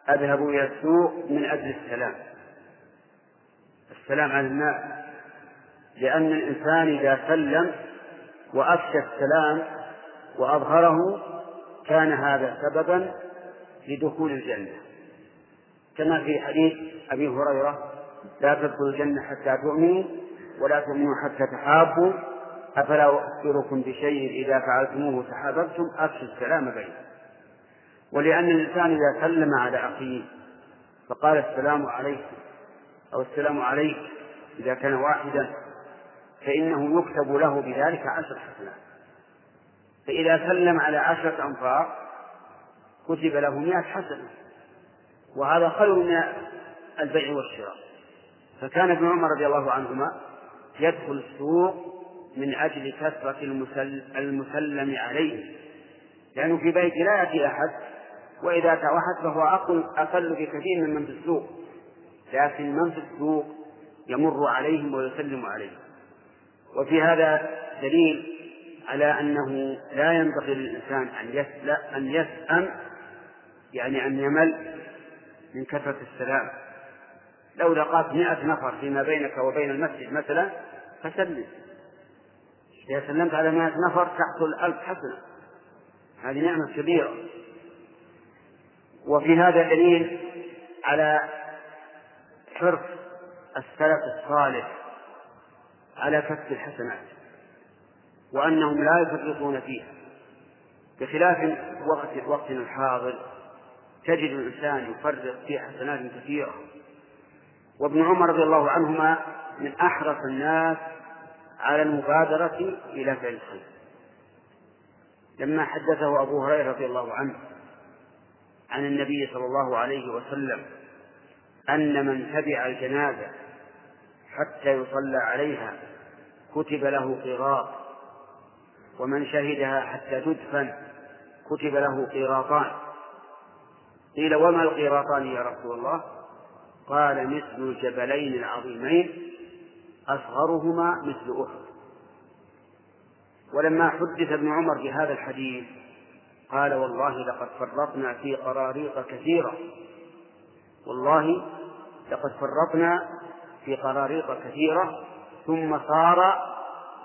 أذهب إلى السوق من أجل السلام. السلام على الناس لأن الإنسان إذا سلم وأفشى السلام وأظهره كان هذا سببا لدخول الجنة. كما في حديث أبي هريرة لا تدخلوا الجنة حتى تؤمنوا ولا تؤمنوا حتى تحابوا. أفلا أخبركم بشيء إذا فعلتموه تحاببتم أفشوا السلام بينكم. ولأن الإنسان إذا سلم على أخيه فقال السلام عليكم أو السلام عليك إذا كان واحدا فإنه يكتب له بذلك عشر حسنات. فإذا سلم على عشرة أنفار كتب له مئة حسنة. وهذا خير من البيع والشراء. فكان ابن عمر رضي الله عنهما يدخل السوق من أجل كثرة المسلم عليه. لأنه في بيت لا يأتي أحد وإذا أتى واحد فهو أقل أقل بكثير من من في السوق. لكن من في السوق يمر عليهم ويسلم عليهم. وفي هذا دليل على أنه لا ينبغي للإنسان أن أن يسأم يعني أن يمل من كثرة السلام. لو لقاك مئة نفر فيما بينك وبين المسجد مثلا فسلم. إذا سلمت على مئة نفر تحصل ألف حسنة. هذه نعمة كبيرة. وفي هذا دليل على حرص السلف الصالح على كسب الحسنات وأنهم لا يفرطون فيها. بخلاف وقت وقتنا الحاضر تجد الإنسان يفرط في حسنات كثيرة. وابن عمر رضي الله عنهما من أحرص الناس على المبادرة إلى فعل الخير. لما حدثه أبو هريرة رضي الله عنه عن النبي صلى الله عليه وسلم أن من تبع الجنازة حتى يصلى عليها كتب له قراط ومن شهدها حتى تدفن كتب له قيراطان. قيل وما القيراطان يا رسول الله؟ قال مثل الجبلين العظيمين أصغرهما مثل أحد. ولما حدث ابن عمر بهذا الحديث قال والله لقد فرطنا في قراريط كثيرة. والله لقد فرطنا في قراريط كثيرة ثم صار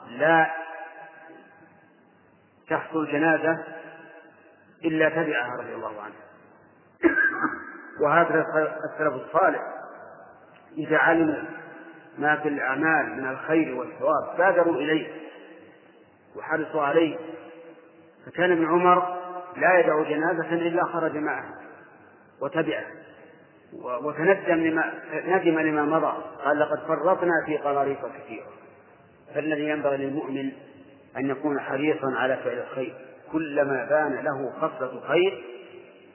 لا تحصل جنازة إلا تبعها رضي الله عنه. وهذا السلف الصالح إذا علموا ما في الأعمال من الخير والثواب بادروا إليه وحرصوا عليه. فكان ابن عمر لا يدع جنازة إلا خرج معه وتبعه. وتندم لما ندم لما مضى. قال لقد فرطنا في قراريط كثيرة. فالذي ينبغي للمؤمن أن يكون حريصا على فعل الخير. كلما بان له خصلة خير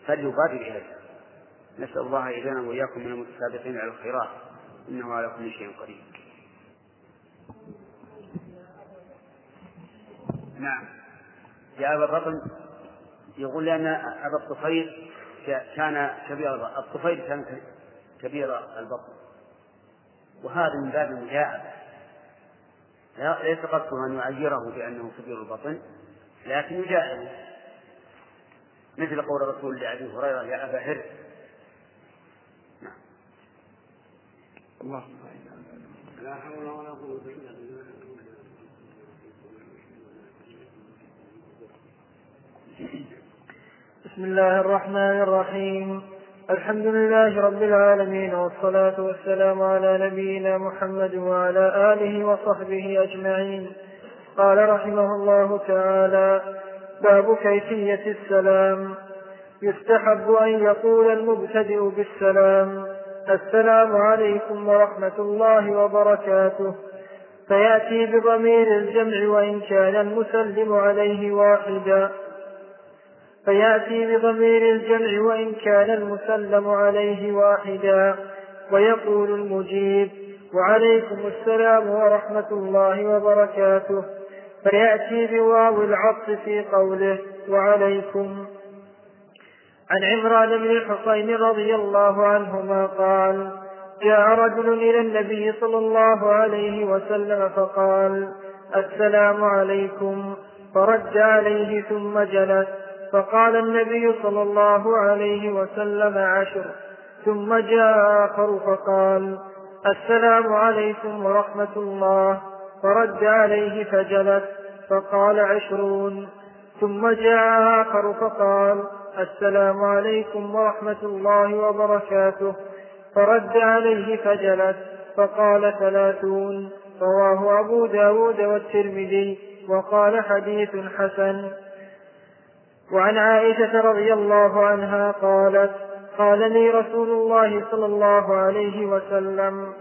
فليبادر إليها نسأل الله يجعلنا وإياكم من المتسابقين على الخيرات. إنه على كل شيء قدير. نعم. يا أبا الرطن يقول لأن أبا الطفيل كان كبير الطفيل كان كبير البطن. وهذا من باب المجاعبة ليس قصده أن يعيره بأنه كبير البطن لكن يجاهد مثل قول الرسول لأبي هريرة يا أبا هر. نعم. الله لا حول ولا قوة إلا بالله. بسم الله الرحمن الرحيم. الحمد لله رب العالمين والصلاة والسلام على نبينا محمد وعلى آله وصحبه أجمعين. قال رحمه الله تعالى باب كيفية السلام. يستحب أن يقول المبتدئ بالسلام السلام عليكم ورحمة الله وبركاته. فيأتي بضمير الجمع وإن كان المسلم عليه واحدا. فيأتي بضمير الجمع وإن كان المسلم عليه واحدا. ويقول المجيب وعليكم السلام ورحمة الله وبركاته. فيأتي بواو العطف في قوله وعليكم. عن عمران بن الحصين رضي الله عنهما قال جاء رجل إلى النبي صلى الله عليه وسلم فقال السلام عليكم. فرد عليه ثم جلس. فقال النبي صلى الله عليه وسلم عشر. ثم جاء آخر فقال السلام عليكم ورحمة الله. فرد عليه فجلس فقال عشرون. ثم جاء آخر فقال السلام عليكم ورحمة الله وبركاته. فرد عليه فجلس فقال ثلاثون. رواه أبو داود والترمذي وقال حديث حسن. وعن عائشة رضي الله عنها قالت قال لي رسول الله صلى الله عليه وسلم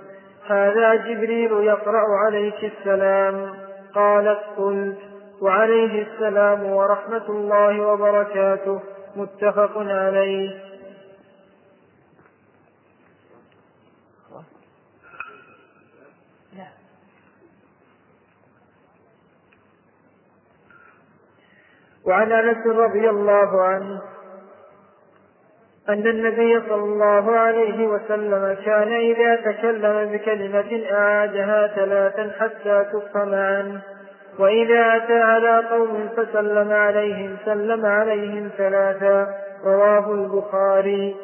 هذا جبريل يقرأ عليك السلام. قالت قلت وعليه السلام ورحمة الله وبركاته متفق عليه. وعن انس رضي الله عنه أن النبي صلى الله عليه وسلم كان إذا تكلم بكلمة أعادها ثلاثا حتى تفهم عنه وإذا أتى على قوم فسلم عليهم سلم عليهم ثلاثا. رواه البخاري.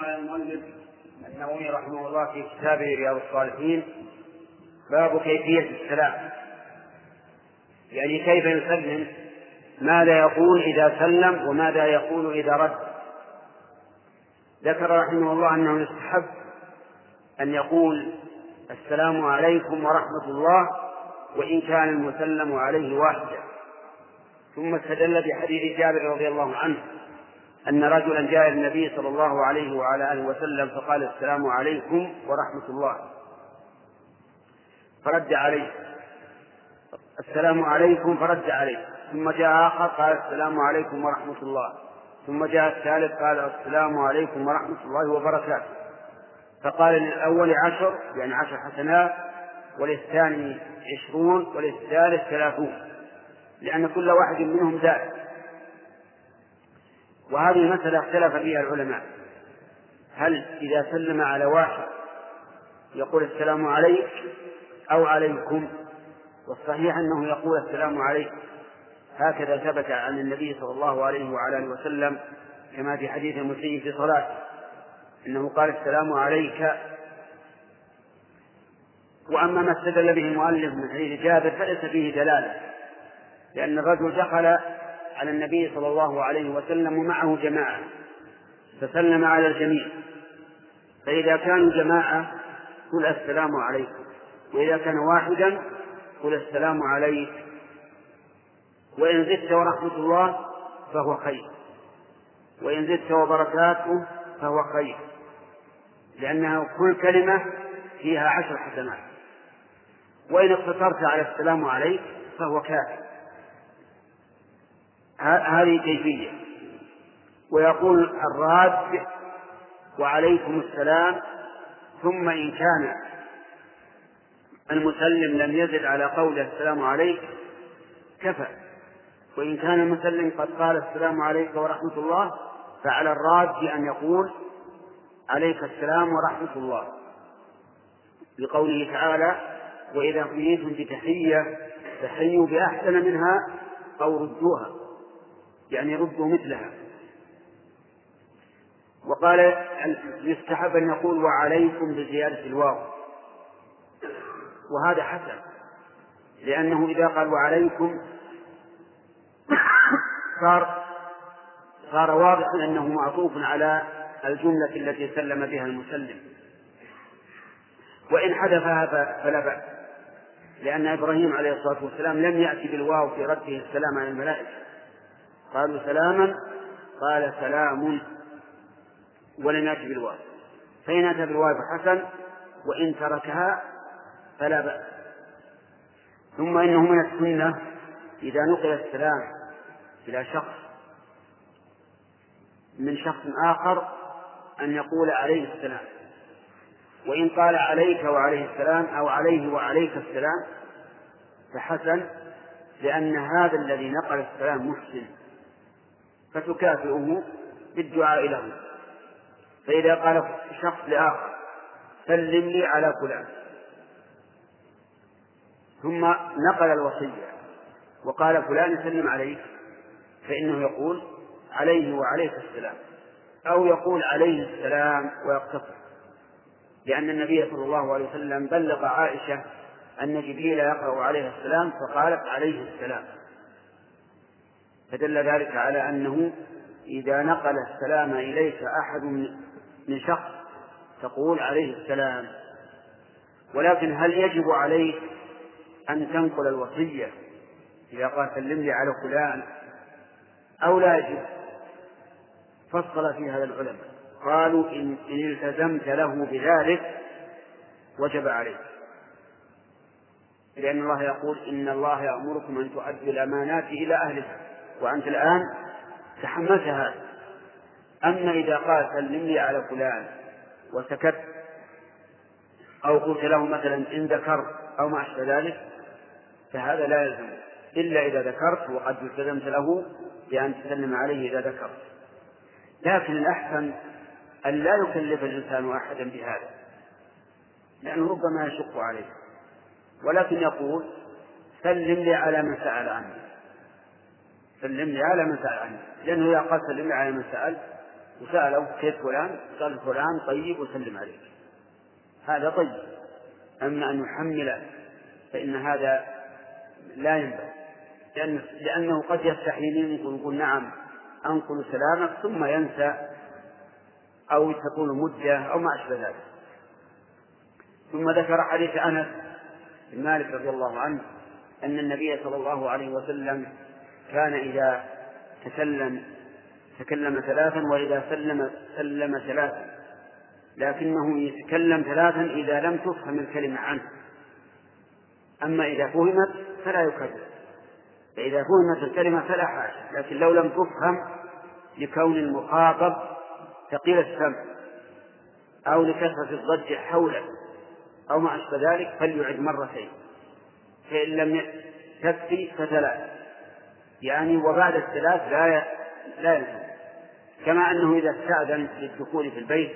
قال المؤلف النووي رحمه الله في كتابه رياض الصالحين باب كيفية السلام. يعني كيف يسلم؟ ماذا يقول إذا سلم وماذا يقول إذا رد؟ ذكر رحمه الله أنه يستحب أن يقول السلام عليكم ورحمة الله وإن كان المسلم عليه واحدا ثم استدل بحديث جابر رضي الله عنه أن رجلا جاء النبي صلى الله عليه وعلى آله وسلم فقال السلام عليكم ورحمة الله. فرد عليه. السلام عليكم فرد عليه. ثم جاء آخر قال السلام عليكم ورحمة الله. ثم جاء الثالث قال السلام عليكم ورحمة الله وبركاته. فقال للأول عشر يعني عشر حسنات وللثاني عشرون وللثالث ثلاثون. لأن كل واحد منهم زاد وهذه مسألة اختلف فيها العلماء. هل إذا سلم على واحد يقول السلام عليك أو عليكم؟ والصحيح أنه يقول السلام عليكم هكذا ثبت عن النبي صلى الله عليه وعلى آله وسلم كما في حديث المسيء في صلاته إنه قال السلام عليك. وأما ما استدل به المؤلف من حديث جابر فليس فيه دلالة لأن الرجل دخل على النبي صلى الله عليه وسلم ومعه جماعة فسلم على الجميع. فإذا كانوا جماعة قل السلام عليكم. وإذا كان واحدا قل السلام عليك. وإن زدت ورحمة الله فهو خير. وإن زدت وبركاته فهو خير. لأنها كل كلمة فيها عشر حسنات. وإن اقتصرت على السلام عليك فهو كافي هذه كيفية. ويقول الراد وعليكم السلام. ثم إن كان المسلم لم يزد على قوله السلام عليك كفى. وإن كان المسلم قد قال السلام عليك ورحمة الله فعلى الراد أن يقول عليك السلام ورحمة الله. لقوله تعالى وإذا حييتم بتحية فحيوا بأحسن منها أو ردوها. يعني ردوا مثلها. وقال يستحب أن يقول وعليكم بزيادة الواو. وهذا حسن. لأنه إذا قال وعليكم صار صار واضحا أنه معطوف على الجملة التي سلم بها المسلم. وإن حذفها فلا بأس. لأن إبراهيم عليه الصلاة والسلام لم يأتي بالواو في رده السلام على الملائكة. قالوا سلاما قال سلام ولم يأتي بالواو. فإن أتى بالواو فحسن وإن تركها فلا بأس. ثم إنه من السنة إذا نقل السلام إلى شخص من شخص آخر أن يقول عليه السلام. وإن قال عليك وعليه السلام أو عليه وعليك السلام فحسن لأن هذا الذي نقل السلام محسن فتكافئه بالدعاء له. فإذا قال شخص لآخر سلم لي على فلان. ثم نقل الوصية وقال فلان سلم عليك فإنه يقول عليه وعليك السلام أو يقول عليه السلام ويقتصر. لأن النبي صلى الله عليه وسلم بلغ عائشة أن جبريل يقرأ عليه السلام فقالت عليه السلام. فدل ذلك على أنه إذا نقل السلام إليك أحد من شخص تقول عليه السلام. ولكن هل يجب عليك أن تنقل الوصية إذا قال سلم لي على فلان أو لا يجب فصل في هذا العلماء. قالوا إن, إن التزمت له بذلك وجب عليك. لأن الله يقول إن الله يأمركم أن تؤدوا الأمانات إلى أهلها. وأنت الآن تحملت هذا أما إذا قال سلم لي على فلان وسكت أو قلت له مثلا إن ذكرت أو ما أشبه ذلك فهذا لا يلزم. إلا إذا ذكرت وقد التزمت له بأن تسلم عليه إذا ذكرت. لكن الأحسن أن لا يكلف الإنسان أحدا بهذا. لأنه ربما يشق عليه. ولكن يقول سلم لي على من سأل عني سلم لي على من سأل عني لأنه إذا قال سلم لي على من سأل وسأله كيف فلان قال فلان طيب وسلم عليك. هذا طيب. أما أن يحمل فإن هذا لا ينبغي. لأن لأنه قد يستحي منك ويقول نعم أنقل سلامك ثم ينسى أو تكون مدة أو ما أشبه ذلك. ثم ذكر حديث أنس بن مالك رضي الله عنه أن النبي صلى الله عليه وسلم كان إذا تكلم تكلم ثلاثا وإذا سلم سلم ثلاثا لكنه يتكلم ثلاثا إذا لم تفهم الكلمة عنه. أما إذا فهمت فلا يكرر. فإذا فهمت الكلمة فلا حاجة لكن لو لم تفهم لكون المخاطب ثقيل السمع أو لكثرة الضج حوله أو ما أشبه ذلك فليعد مرتين. فإن لم تكفي فثلاث. يعني وبعد الثلاث لا لا يلزم كما أنه إذا استأذن للدخول في البيت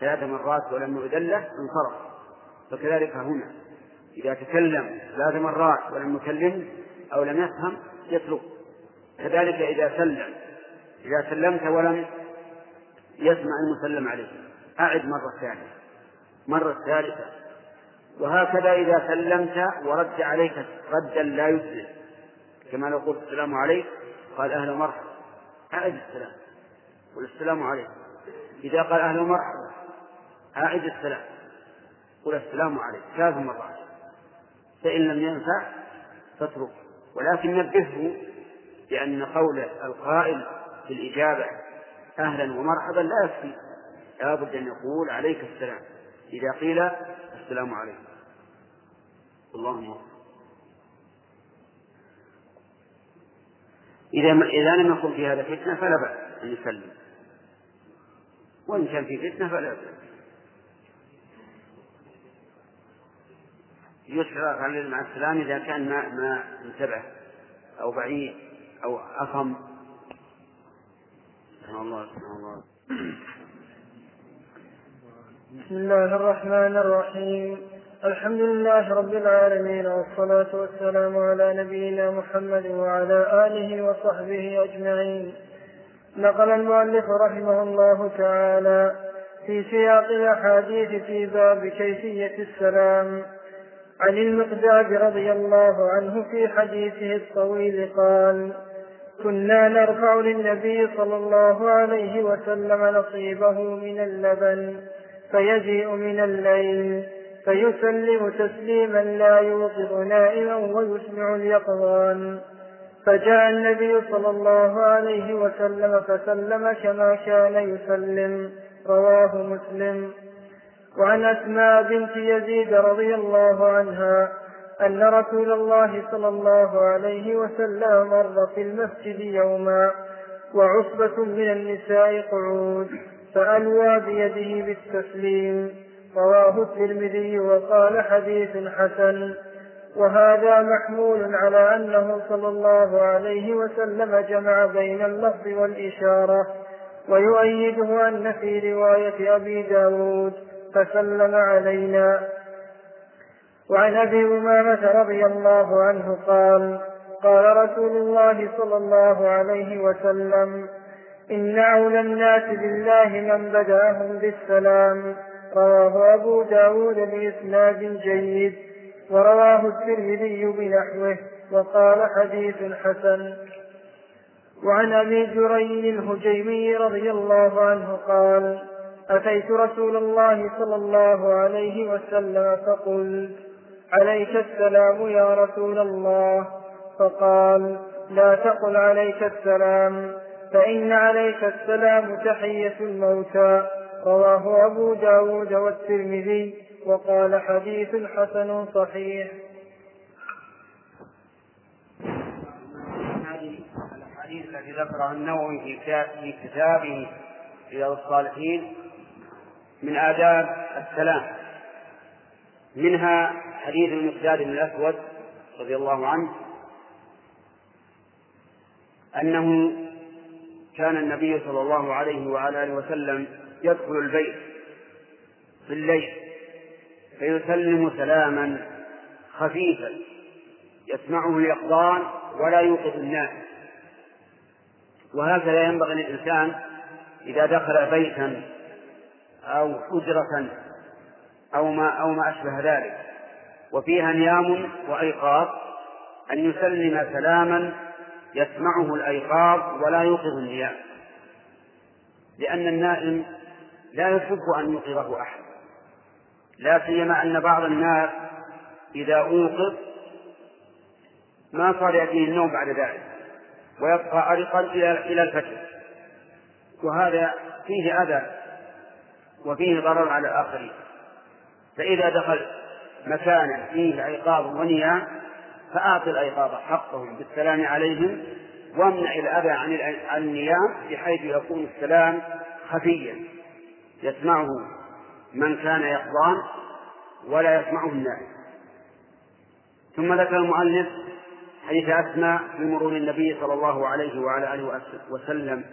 ثلاث مرات ولم يؤذن له انصرف. فكذلك هنا. إذا تكلم ثلاث مرات ولم يكلم أو لم يفهم يترك. كذلك إذا سلم. إذا سلمت ولم يسمع المسلم عليه. أعد مرة ثانية. مرة ثالثة. وهكذا إذا سلمت ورد عليك ردا لا يسلم كما لو قلت السلام عليك قال أهلا ومرحبا. أعد السلام. قل السلام عليكم. إذا قال أهلا ومرحبا أعد السلام. قل السلام عليكم. ثلاث مرات. فإن لم ينفع فاترك. ولكن نبهه لأن قول القائل في الإجابة أهلا ومرحبا لا يكفي. لا بد أن يقول عليك السلام. إذا قيل السلام عليكم. اللهم إذا إذا لم يكن في هذا فتنة فلا بأس أن يسلم. وإن كان في فتنة فلا بأس. يشرع على مع السلام إذا كان ما ما انتبه أو بعيد أو أصم سبحان الله سبحان الله. بسم الله الرحمن الرحيم. الحمد لله رب العالمين والصلاة والسلام على نبينا محمد وعلى آله وصحبه أجمعين. نقل المؤلف رحمه الله تعالى في سياق الأحاديث في باب كيفية السلام. عن المقداد رضي الله عنه في حديثه الطويل قال كنا نرفع للنبي صلى الله عليه وسلم نصيبه من اللبن فيجيء من الليل فيسلم تسليما لا يوقظ نائما ويسمع اليقظان. فجاء النبي صلى الله عليه وسلم فسلم كما كان يسلم رواه مسلم. وعن أسماء بنت يزيد رضي الله عنها أن رسول الله صلى الله عليه وسلم مر في المسجد يوما وعصبة من النساء قعود فألوى بيده بالتسليم. رواه الترمذي وقال حديث حسن. وهذا محمول على أنه صلى الله عليه وسلم جمع بين اللفظ والإشارة ويؤيده أن في رواية أبي داود. فسلم علينا. وعن أبي أمامة رضي الله عنه قال قال رسول الله صلى الله عليه وسلم إن أولى الناس بالله من بدأهم بالسلام. رواه أبو داود بإسناد جيد ورواه الترمذي بنحوه وقال حديث حسن. وعن أبي جري الهجيمي رضي الله عنه قال أتيت رسول الله صلى الله عليه وسلم فقلت عليك السلام يا رسول الله؟ فقال لا تقل عليك السلام فإن عليك السلام تحية الموتى. رواه أبو داود والترمذي وقال حديث حسن صحيح. هذه الأحاديث التي ذكرها النووي في كتابه رياض الصالحين من آداب السلام. منها حديث المقداد بن الأسود رضي الله عنه أنه كان النبي صلى الله عليه وعلى آله وسلم يدخل البيت في الليل فيسلم سلاما خفيفا يسمعه اليقظان ولا يوقظ الناس. وهكذا ينبغي للإنسان إذا دخل بيتا أو حجرة أو ما أو ما أشبه ذلك. وفيها نيام وأيقاظ أن يسلم سلاما يسمعه الأيقاظ ولا يوقظ النيام. لأن النائم لا يحب أن يوقظه أحد. لا سيما أن بعض الناس إذا أوقظ ما صار يأتيه النوم بعد ذلك ويبقى أرقا إلى إلى الفجر. وهذا فيه أذى وفيه ضرر على الآخرين. فإذا دخل مكانا فيه أيقاظ ونيام فأعط الأيقاظ حقهم بالسلام عليهم وامنع الأذى عن النيام بحيث يكون السلام خفيا. يسمعه من كان يقظان ولا يسمعه النائم ثم ذكر المؤلف حديث أسماء في مرور النبي صلى الله عليه وعلى آله وسلم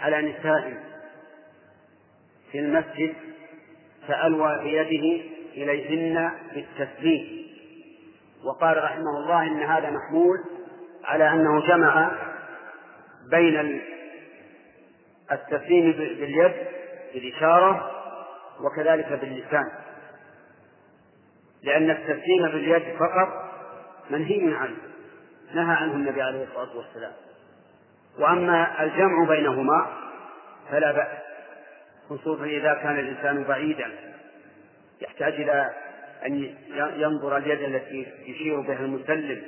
على نساء في المسجد فألوى بيده إليهن بالتسليم وقال رحمه الله إن هذا محمول على أنه جمع بين التسليم باليد بالإشارة وكذلك باللسان. لأن التسليم باليد فقط منهي عنه نهى عنه النبي عليه الصلاة والسلام. وأما الجمع بينهما فلا بأس. خصوصا إذا كان الإنسان بعيدا يحتاج إلى أن ينظر اليد التي يشير بها المسلم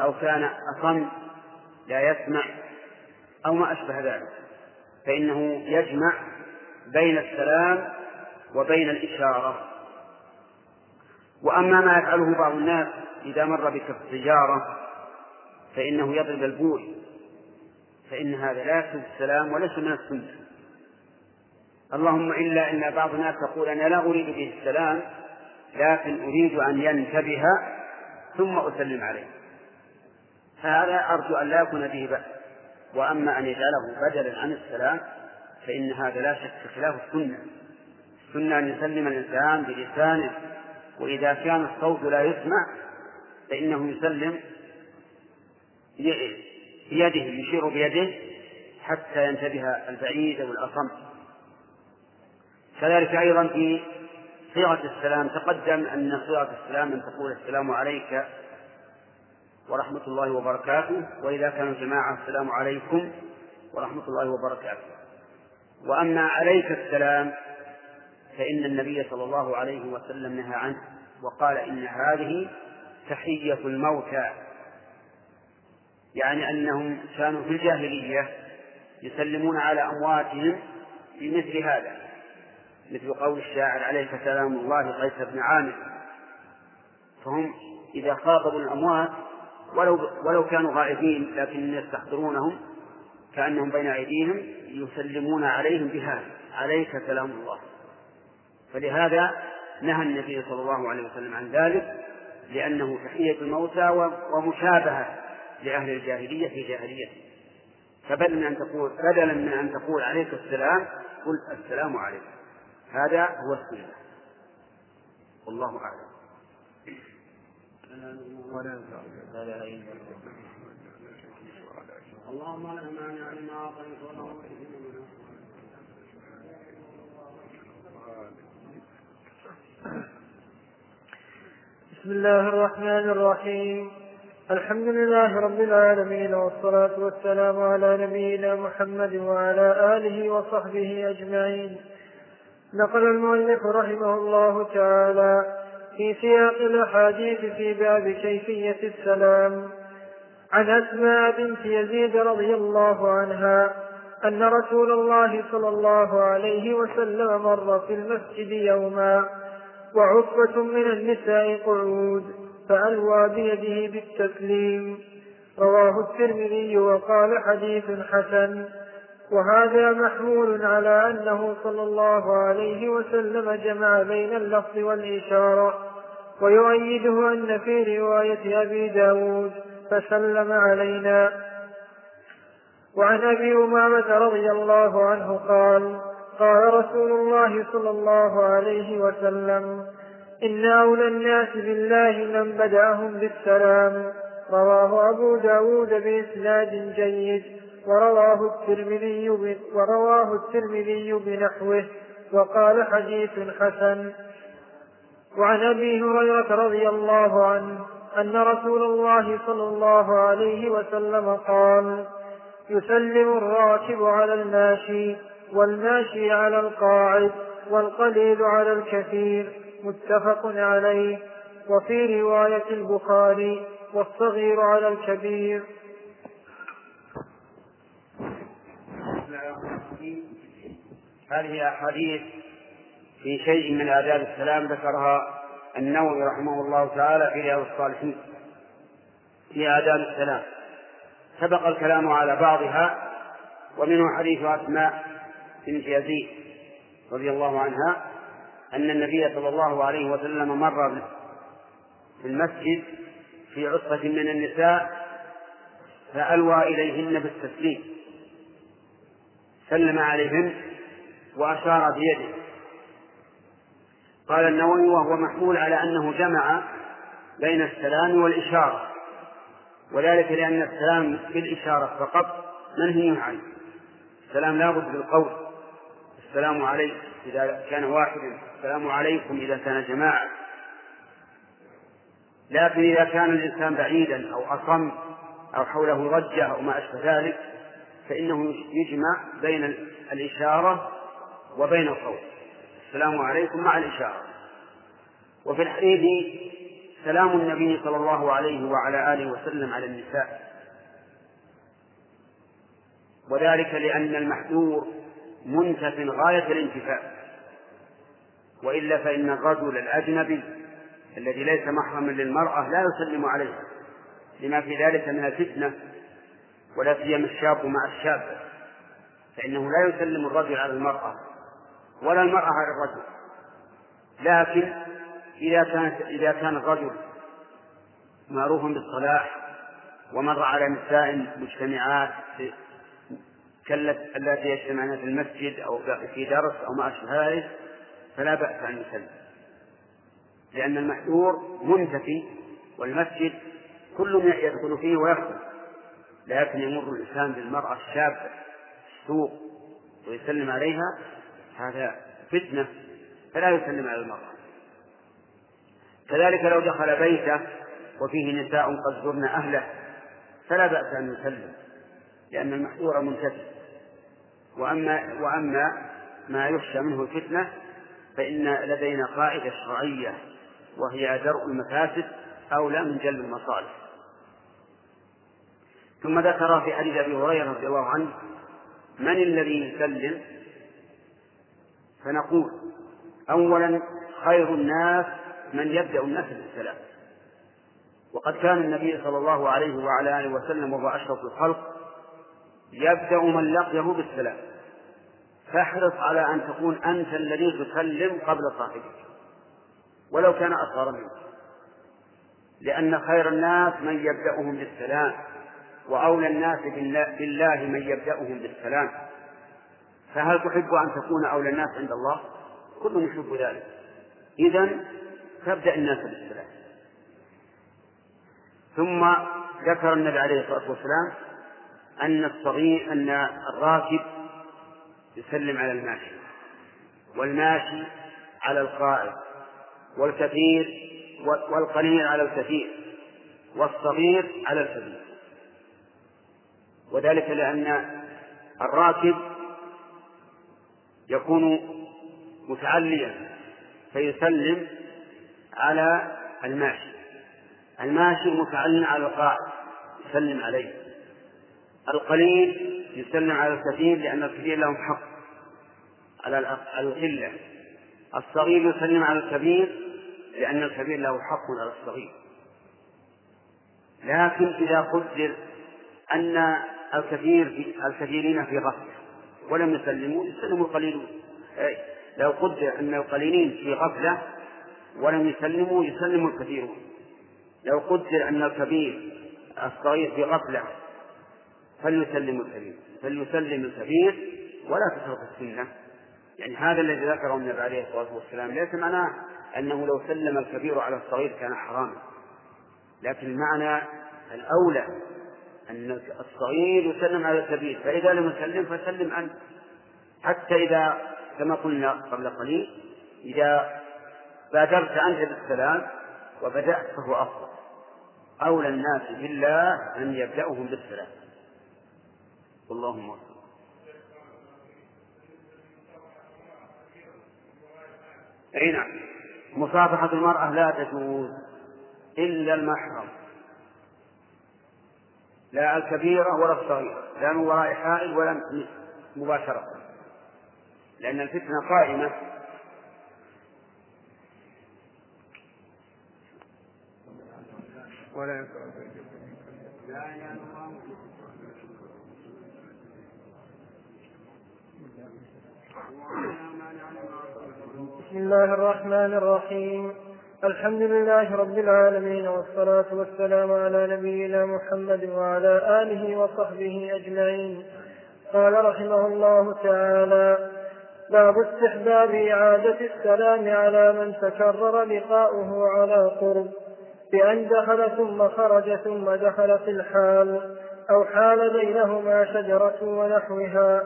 أو كان أصم لا يسمع أو ما أشبه ذلك. فإنه يجمع بين السلام وبين الإشارة. وأما ما يفعله بعض الناس إذا مر بك السيارة فإنه يضرب البول فإن هذا لا يكتب السلام وليس من السنة. اللهم إلا أن بعض الناس يقول أنا لا أريد به السلام لكن أريد أن ينتبه ثم أسلم عليه. فهذا أرجو أن لا يكون به بأس. وأما أن يجعله بدلا عن السلام فإن هذا لا شك خلاف السنة. السنة أن يسلم الإنسان بلسانه وإذا كان الصوت لا يسمع فإنه يسلم بيده يشير بيده حتى ينتبه البعيد أو الأصم كذلك أيضا في صيغة السلام تقدم أن صيغة السلام أن تقول السلام عليك ورحمة الله وبركاته وإذا كانوا جماعة السلام عليكم ورحمة الله وبركاته. وأما عليك السلام فإن النبي صلى الله عليه وسلم نهى عنه وقال إن هذه تحية الموتى يعني أنهم كانوا في الجاهلية يسلمون على أمواتهم بمثل هذا. مثل قول الشاعر عليك سلام الله قيس بن عامر. فهم إذا خاطبوا الأموات ولو ولو كانوا غائبين لكن يستحضرونهم كأنهم بين أيديهم يسلمون عليهم بهذا عليك سلام الله. فلهذا نهى النبي صلى الله عليه وسلم عن ذلك لأنه تحية الموتى ومشابهة لأهل الجاهلية في جاهليته. فبدل من أن تقول بدلا من أن تقول عليك السلام قل السلام عليكم. هذا هو السنة. والله أعلم. اللهم لا مانع لما أعطيت ولا بسم الله الرحمن الرحيم. الحمد لله رب العالمين والصلاة والسلام على نبينا محمد وعلى آله وصحبه أجمعين. نقل المؤلف رحمه الله تعالى في سياق الأحاديث في باب كيفية السلام عن أسماء بنت يزيد رضي الله عنها أن رسول الله صلى الله عليه وسلم مر في المسجد يوما وعصبة من النساء قعود فألوى بيده بالتسليم. رواه الترمذي وقال حديث حسن. وهذا محمول على أنه صلى الله عليه وسلم جمع بين اللفظ والإشارة ويؤيده أن في رواية أبي داود فسلم علينا. وعن أبي أمامة رضي الله عنه قال قال رسول الله صلى الله عليه وسلم إن أولى الناس بالله من بدأهم بالسلام. رواه أبو داود بإسناد جيد. ورواه الترمذي ورواه الترمذي بنحوه وقال حديث حسن. وعن أبي هريرة رضي الله عنه أن رسول الله صلى الله عليه وسلم قال يسلم الراكب على الماشي والماشي على القاعد والقليل على الكثير متفق عليه. وفي رواية البخاري والصغير على الكبير. هذه أحاديث في شيء من آداب السلام ذكرها النووي رحمه الله تعالى في رياض الصالحين في آداب السلام. سبق الكلام على بعضها ومنه حديث أسماء بنت يزيد رضي الله عنها أن النبي صلى الله عليه وسلم مر في المسجد في عصبة من النساء فألوى إليهن بالتسليم. سلم عليهن وأشار بيده. قال النووي وهو محمول على أنه جمع بين السلام والإشارة وذلك لأن السلام بالإشارة فقط منهي عنه. السلام لا بد بالقول. السلام عليك إذا كان واحدا السلام عليكم إذا كان جماعة. لكن إذا كان الإنسان بعيدا أو أصم أو حوله ضجة أو ما أشبه ذلك فإنه يجمع بين الإشارة وبين الصوت السلام عليكم مع الإشارة. وفي الحديث سلام النبي صلى الله عليه وعلى آله وسلم على النساء. وذلك لأن المحذور منتف غاية الانتفاء وإلا فإن الرجل الأجنبي الذي ليس محرما للمرأة لا يسلم عليها لما في ذلك من الفتنة ولا سيما الشاب مع الشاب فإنه لا يسلم الرجل على المرأة ولا المرأة على الرجل. لكن إذا كانت إذا كان الرجل معروف بالصلاح ومر على نساء مجتمعات كالتي يجتمعن في المسجد أو في درس أو ما أشبه ذلك فلا بأس أن يسلم. لأن المحذور منتفي والمسجد كل يدخل فيه ويخرج. لكن يمر الإنسان بالمرأة الشابة في السوق ويسلم عليها هذا فتنة فلا يسلم على المرأة. كذلك لو دخل بيته وفيه نساء قد زرن أهله فلا بأس أن يسلم لأن المحذور منتفي. وأما وأما ما يخشى منه الفتنة فإن لدينا قاعدة شرعية وهي درء المفاسد أولى من جلب المصالح. ثم ذكر في حديث أبي هريرة رضي الله عنه من الذي يسلم؟ فنقول أولا خير الناس من يبدأ الناس بالسلام. وقد كان النبي صلى الله عليه وعلى آله وسلم وهو أشرف الخلق يبدأ من لقيه بالسلام. فاحرص على أن تكون أنت الذي تسلم قبل صاحبك ولو كان أصغر منك. لأن خير الناس من يبدأهم بالسلام. وأولى الناس بالله من يبدأهم بالسلام. فهل تحب أن تكون أولى الناس عند الله؟ كل يحب ذلك. إذا تبدأ الناس بالسلام. ثم ذكر النبي عليه الصلاة والسلام أن الصغير أن الراكب يسلم على الماشي والماشي على القائد والكثير والقليل على الكثير والصغير على الكبير. وذلك لأن الراكب يكون متعليا فيسلم على الماشي. الماشي متعلم على القائد يسلم عليه. القليل يسلم على الكثير لأن الكثير لهم حق على القلة. الصغير يسلم على الكبير لأن الكبير له حق على الصغير. لكن إذا قدر أن الكثير الكثيرين في غفلة ولم يسلموا يسلموا القليلون لو قدر أن القليلين في غفلة ولم يسلموا يسلم الكثيرون. لو قدر أن الكبير الصغير في غفلة فليسلم الكبير. فليسلم الكبير ولا تترك السنة. يعني هذا الذي ذكره النبي عليه الصلاة والسلام. ليس معناه أنه لو سلم الكبير على الصغير كان حراما. لكن المعنى الأولى أن الصغير يسلم على الكبير فإذا لم يسلم فسلم أنت. حتى إذا كما قلنا قبل قليل إذا بادرت أنت بالسلام وبدأت فهو أفضل. أولى الناس بالله أن يبدأهم بالسلام. اللهم أي نعم. مصافحة المرأة لا تجوز إلا المحرم. لا الكبيرة ولا الصغيرة لا من وراء حائل ولا مباشرة. لأن الفتنة قائمة. ولا بسم الله الرحمن الرحيم. الحمد لله رب العالمين والصلاة والسلام على نبينا محمد وعلى آله وصحبه أجمعين. قال رحمه الله تعالى باب استحباب إعادة السلام على من تكرر لقاؤه على قرب بأن دخل ثم خرج ثم دخل في الحال أو حال بينهما شجرة ونحوها.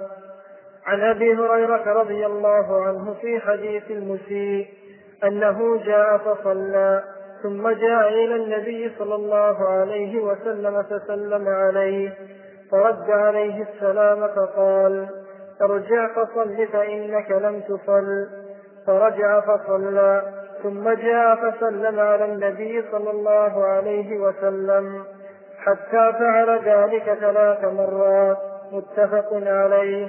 عن أبي هريرة رضي الله عنه في حديث المسيء أنه جاء فصلى ثم جاء إلى النبي صلى الله عليه وسلم فسلم عليه فرد عليه السلام فقال أرجع فصل فإنك لم تصل. فرجع فصلى ثم جاء فسلم على النبي صلى الله عليه وسلم حتى فعل ذلك ثلاث مرات متفق عليه.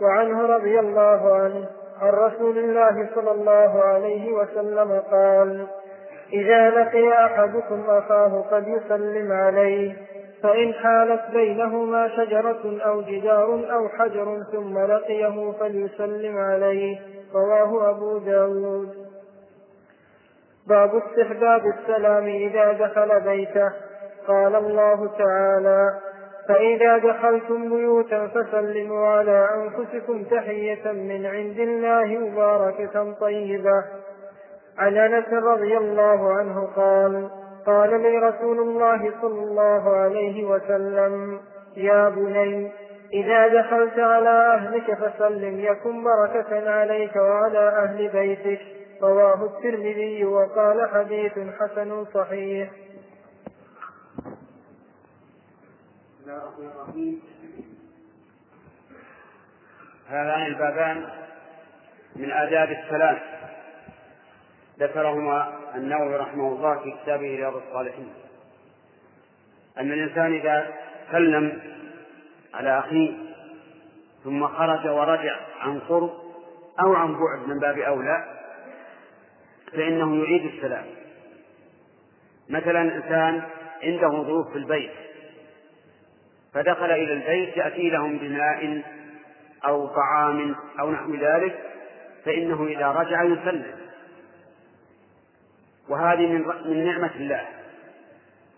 وعنه رضي الله عنه. عن رسول الله صلى الله عليه وسلم قال إذا لقي أحدكم أخاه فليسلم عليه فإن حالت بينهما شجرة أو جدار أو حجر ثم لقيه فليسلم عليه. رواه أبو داود. باب استحباب السلام إذا دخل بيته. قال الله تعالى فإذا دخلتم بيوتا فسلموا على أنفسكم تحية من عند الله مباركة طيبة. عن أنس رضي الله عنه قال قال لي رسول الله صلى الله عليه وسلم يا بني إذا دخلت على أهلك فسلم يكن بركة عليك وعلى أهل بيتك. رواه الترمذي وقال حديث حسن صحيح. هذان البابان من آداب السلام. ذكرهما النووي رحمه الله في كتابه رياض الصالحين. أن الإنسان إذا سلم على أخيه ثم خرج ورجع عن قرب أو عن بعد من باب أولى فإنه يعيد السلام. مثلا إنسان عنده ضيوف في البيت فدخل إلى البيت يأتي لهم بماء أو طعام أو نحو ذلك فإنه إذا رجع يسلم وهذه من من نعمة الله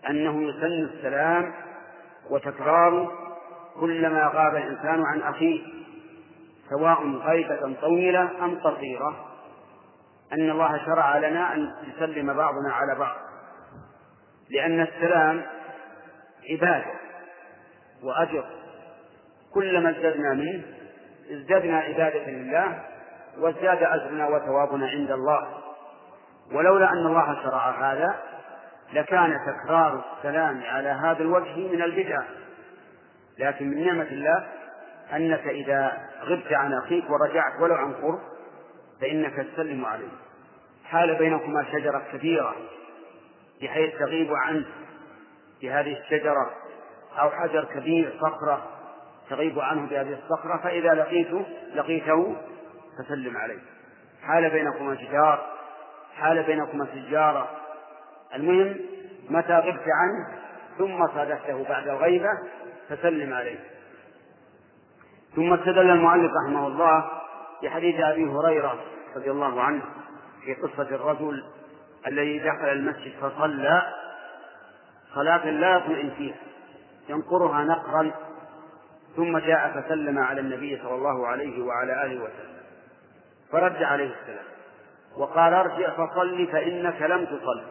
أنه يسن السلام وتكراره كلما غاب الإنسان عن أخيه سواء غيبة طويلة أم قصيرة أن الله شرع لنا أن يسلم بعضنا على بعض لأن السلام عبادة. وأجر. كلما ازددنا منه ازددنا عبادة لله وازداد أجرنا وثوابنا عند الله. ولولا أن الله شرع هذا لكان تكرار السلام على هذا الوجه من البدع. لكن من نعمة الله أنك إذا غبت عن أخيك ورجعت ولو عن قرب فإنك تسلم عليه. حال بينكما شجرة كبيرة بحيث تغيب عنه بهذه الشجرة. أو حجر كبير صخرة تغيب عنه بهذه الصخرة فإذا لقيته لقيته فسلم عليه. حال بينكما جدار حال بينكما سجارة. المهم متى غبت عنه ثم صادفته بعد الغيبة فسلم عليه. ثم استدل المؤلف رحمه الله بحديث أبي هريرة رضي الله عنه في قصة الرجل الذي دخل المسجد فصلى. صلاة لا يطمئن فيها. ينقرها نقرا ثم جاء فسلم على النبي صلى الله عليه وعلى آله وسلم فرد عليه السلام وقال ارجع فصل فإنك لم تصل.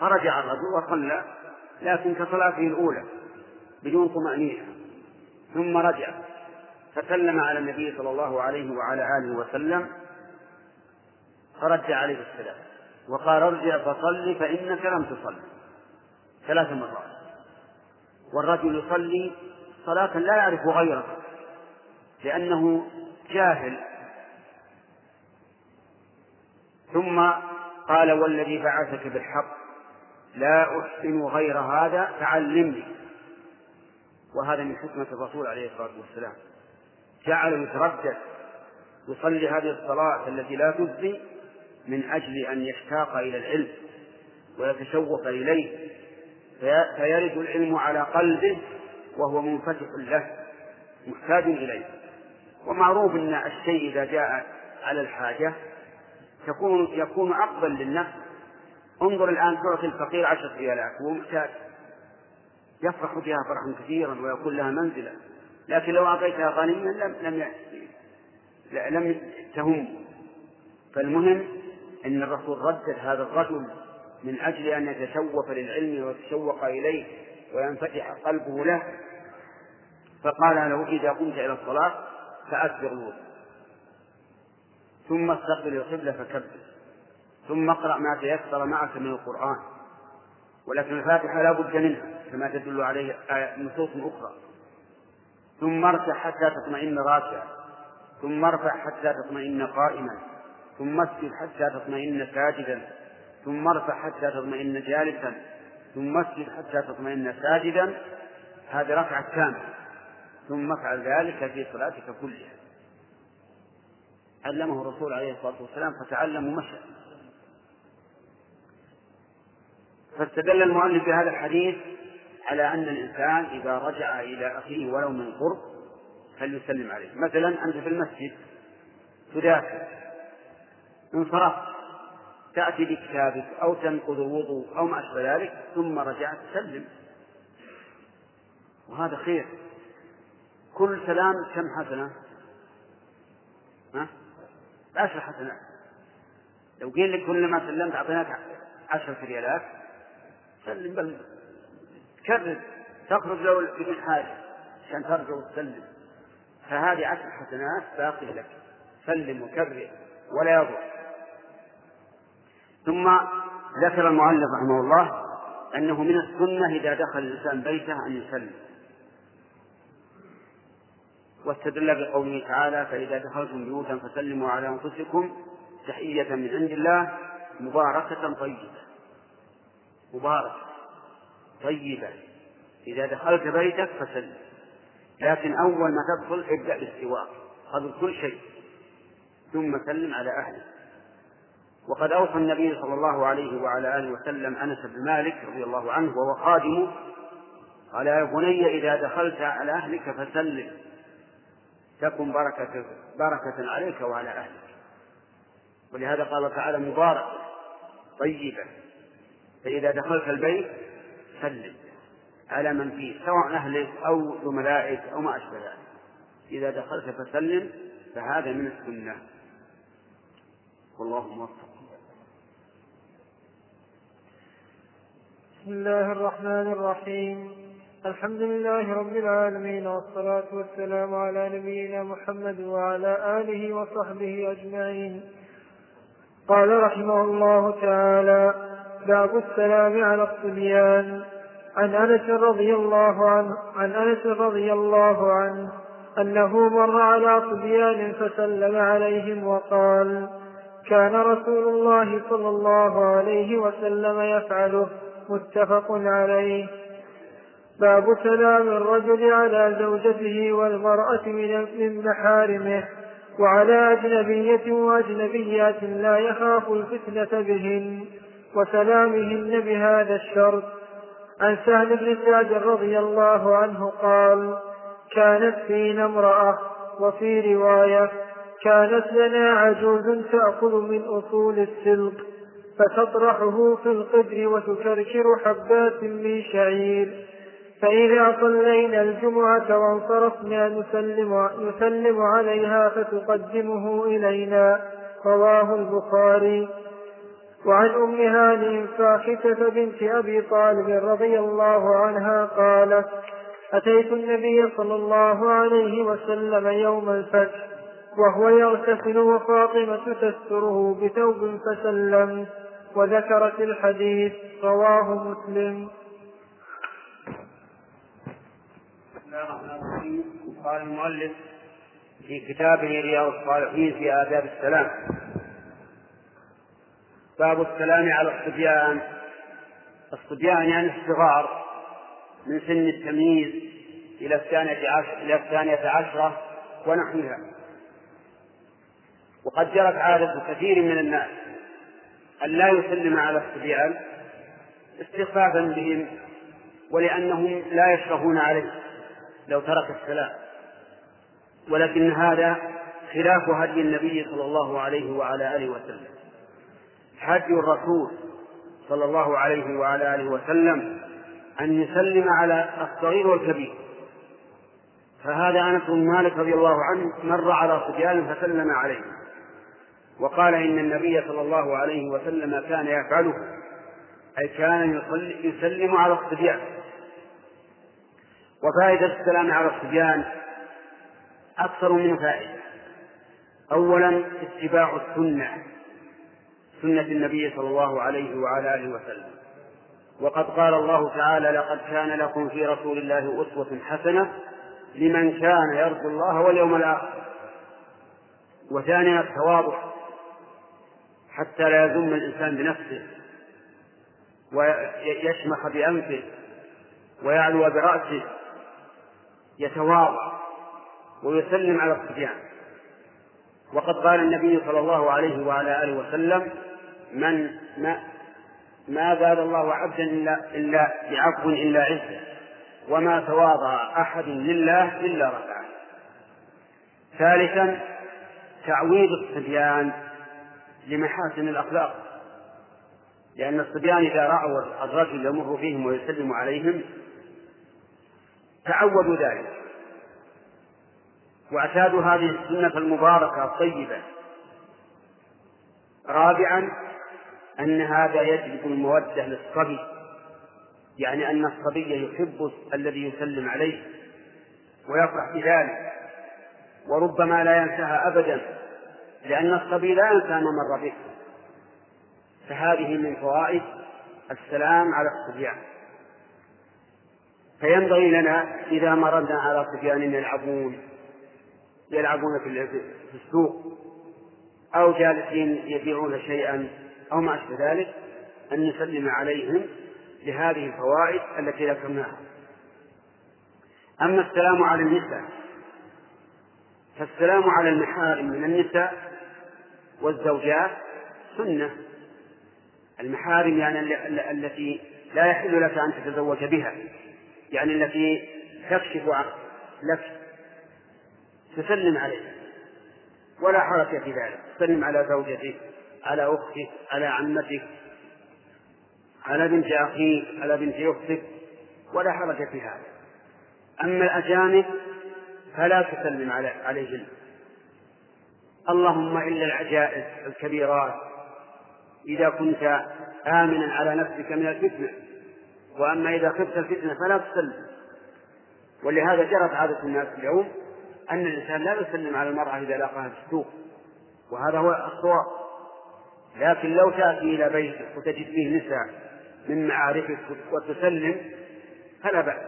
فرجع الرجل وصلى لكن كصلاته الأولى بدون طمأنينة ثم رجع فسلم على النبي صلى الله عليه وعلى آله وسلم فرد عليه السلام وقال ارجع فصل فإنك لم تصل. ثلاث مرات. والرجل يصلي صلاة لا يعرف غيرها لأنه جاهل. ثم قال والذي بعثك بالحق لا أحسن غير هذا فعلمني. وهذا من حكمة الرسول عليه الصلاة والسلام. جعل يتردد يصلي هذه الصلاة التي لا تجزي من أجل أن يشتاق إلى العلم ويتشوق إليه. فيرد العلم على قلبه وهو منفتح له محتاج إليه. ومعروف أن الشيء إذا جاء على الحاجة تكون يكون أقبل للنفس. انظر الآن تعطي الفقير عشرة ريالات وهو محتاج. يفرح بها فرحا كثيرا ويكون لها منزلة. لكن لو أعطيتها غنيا لم لم لم تهم فالمهم أن الرسول ردد هذا الرجل من أجل أن يتشوف للعلم ويتشوق إليه وينفتح قلبه له. فقال له إذا قمت إلى الصلاة فأكبر الوضوء ثم استقبل القبلة فكبر. ثم اقرأ ما تيسر معك من القرآن. ولكن الفاتحة لا بد منها كما تدل عليه نصوص أخرى. ثم اركع حتى تطمئن راكعا. ثم ارفع حتى تطمئن قائما. ثم اسجد حتى تطمئن ساجدا. ثم ارفع حتى تطمئن جالسا ثم اسجد حتى تطمئن ساجدا. هذه ركعة كاملة ثم افعل ذلك في صلاتك كلها. علمه الرسول عليه الصلاة والسلام فتعلم ومشى. فاستدل المؤلف بهذا الحديث على أن الإنسان إذا رجع إلى أخيه ولو من قرب فليسلم عليه. مثلا أنت في المسجد تدافع انصرفت. تأتي بكتابك أو تنقض الوضوء أو ما أشبه ذلك ثم رجعت تسلم. وهذا خير. كل سلام كم حسنة؟ ها؟ عشر حسنات. لو قيل لك كلما سلمت أعطيناك عشرة ريالات سلم بل كرر. تخرج لو بدون حاجة عشان ترجع وتسلم. فهذه عشر حسنات باقية لك. سلم وكرر ولا يضر. ثم ذكر المؤلف رحمه الله أنه من السنة إذا دخل الإنسان بيته أن يسلم واستدل بقوله تعالى فإذا دخلتم بيوتا فسلموا على أنفسكم تحية من عند الله مباركة طيبة. مباركة طيبة. إذا دخلت بيتك فسلم. لكن أول ما تدخل ابدأ بالسواك قبل كل شيء. ثم سلم على أهله وقد أوصى النبي صلى الله عليه وعلى آله وسلم أنس بن مالك رضي الله عنه وهو خادمه قال يا بني إذا دخلت على أهلك فسلم تكن بركة بركة عليك وعلى أهلك. ولهذا قال تعالى مبارك طيبة. فإذا دخلت البيت سلم. على من فيه سواء أهلك أو زملائك أو ما أشبه ذلك. إذا دخلت فسلم فهذا من السنة. والله موفق. بسم الله الرحمن الرحيم. الحمد لله رب العالمين والصلاة والسلام على نبينا محمد وعلى آله وصحبه أجمعين. قال رحمه الله تعالى باب السلام على الصبيان. عن أنس رضي الله عنه عن أنس رضي الله عنه أنه مر على صبيان فسلم عليهم وقال كان رسول الله صلى الله عليه وسلم يفعله. متفق عليه. باب سلام الرجل على زوجته والمرأة من محارمه وعلى أجنبية وأجنبيات لا يخاف الفتنة بهن وسلامهن بهذا الشرط. عن سهل بن سعد رضي الله عنه قال كانت فينا امرأة وفي رواية كانت لنا عجوز تأخذ من أصول السلق. فتطرحه في القدر وتكركر حبات من شعير فإذا صلينا الجمعة وانصرفنا نسلم, نسلم عليها فتقدمه إلينا رواه البخاري وعن أم هانئ فاخته بنت أبي طالب رضي الله عنها قالت أتيت النبي صلى الله عليه وسلم يوم الفتح وهو يغتسل وفاطمة تستره بثوب فسلمت وذكرت الحديث رواه مسلم. قال المؤلف في كتابه رياض الصالحين في آداب السلام. باب السلام على الصبيان. الصبيان يعني الصغار من سن التمييز إلى الثانية عشر إلى الثانية عشرة ونحوها. وقد جرت عادة كثير من الناس. أن لا يسلم على الصبيان استخفافا بهم ولأنهم لا يشرفون عليه لو ترك السلام. ولكن هذا خلاف هدي النبي صلى الله عليه وعلى آله وسلم. هدي الرسول صلى الله عليه وعلى آله وسلم أن يسلم على الصغير والكبير. فهذا أنس بن مالك رضي الله عنه مر على صبيان فسلم عليه. وقال إن النبي صلى الله عليه وسلم كان يفعله أي كان يسلم على الصبيان. وفائدة السلام على الصبيان أكثر من فائدة. أولا اتباع السنة سنة النبي صلى الله عليه وعلى آله وسلم. وقد قال الله تعالى لقد كان لكم في رسول الله أسوة حسنة لمن كان يرجو الله واليوم الآخر. وثانيا التواضع. حتى لا يذم الإنسان بنفسه ويشمخ بأنفه ويعلو برأسه يتواضع ويسلم على الصبيان. وقد قال النبي صلى الله عليه وعلى آله وسلم من ما ما زاد الله عبدا إلا إلا بعفو إلا عزة وما تواضع أحد لله إلا رفعه. ثالثا تعويض الصبيان لمحاسن الأخلاق. لأن الصبيان إذا رأوا الرجل يمر فيهم ويسلم عليهم تعودوا ذلك. واعتادوا هذه السنة المباركة الطيبة. رابعا أن هذا يجلب المودة للصبي. يعني أن الصبي يحب الذي يسلم عليه ويفرح بذلك. وربما لا ينساها أبدا. لأن الصبي لا ينسى ما مر به فهذه من فوائد السلام على الصبيان. فينبغي لنا إذا مررنا على صبيان يلعبون يلعبون في السوق أو جالسين يبيعون شيئا أو ما أشبه ذلك أن نسلم عليهم لهذه الفوائد التي ذكرناها. أما السلام على النساء فالسلام على المحارم من النساء والزوجات سنة. المحارم يعني التي لا يحل لك أن تتزوج بها. يعني التي تكشف لك. تسلم عليه ولا حرج في ذلك. تسلم على زوجتك على أختك على عمتك على بنت أخيك على بنت أختك. ولا حرج في هذا. أما الأجانب فلا تسلم عليهن. اللهم إلا العجائز الكبيرات إذا كنت آمنا على نفسك من الفتنة وأما إذا خفت الفتنة فلا تسلم ولهذا جرت عادة الناس اليوم أن الإنسان لا يسلم على المرأة إذا لاقاها في السوق وهذا هو الصواب لكن لو تأتي إلى بيتك وتجد فيه نساء من معارفك وتسلم فلا بأس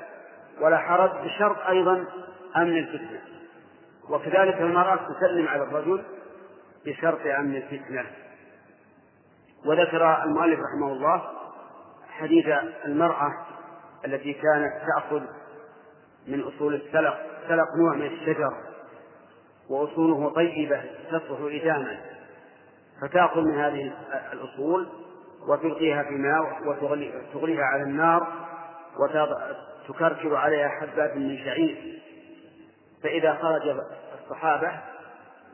ولا حرج بشرط أيضا أمن الفتنة. وكذلك المرأة تسلم على الرجل بشرط أمن الفتنة وذكر المؤلف رحمه الله حديث المرأة التي كانت تأخذ من أصول السلق. السلق نوع من الشجر وأصوله طيبة تصلح إداما فتأخذ من هذه الأصول وتلقيها في ماء وتغليها على النار وتكركب عليها حبات من شعير. فإذا خرج الصحابة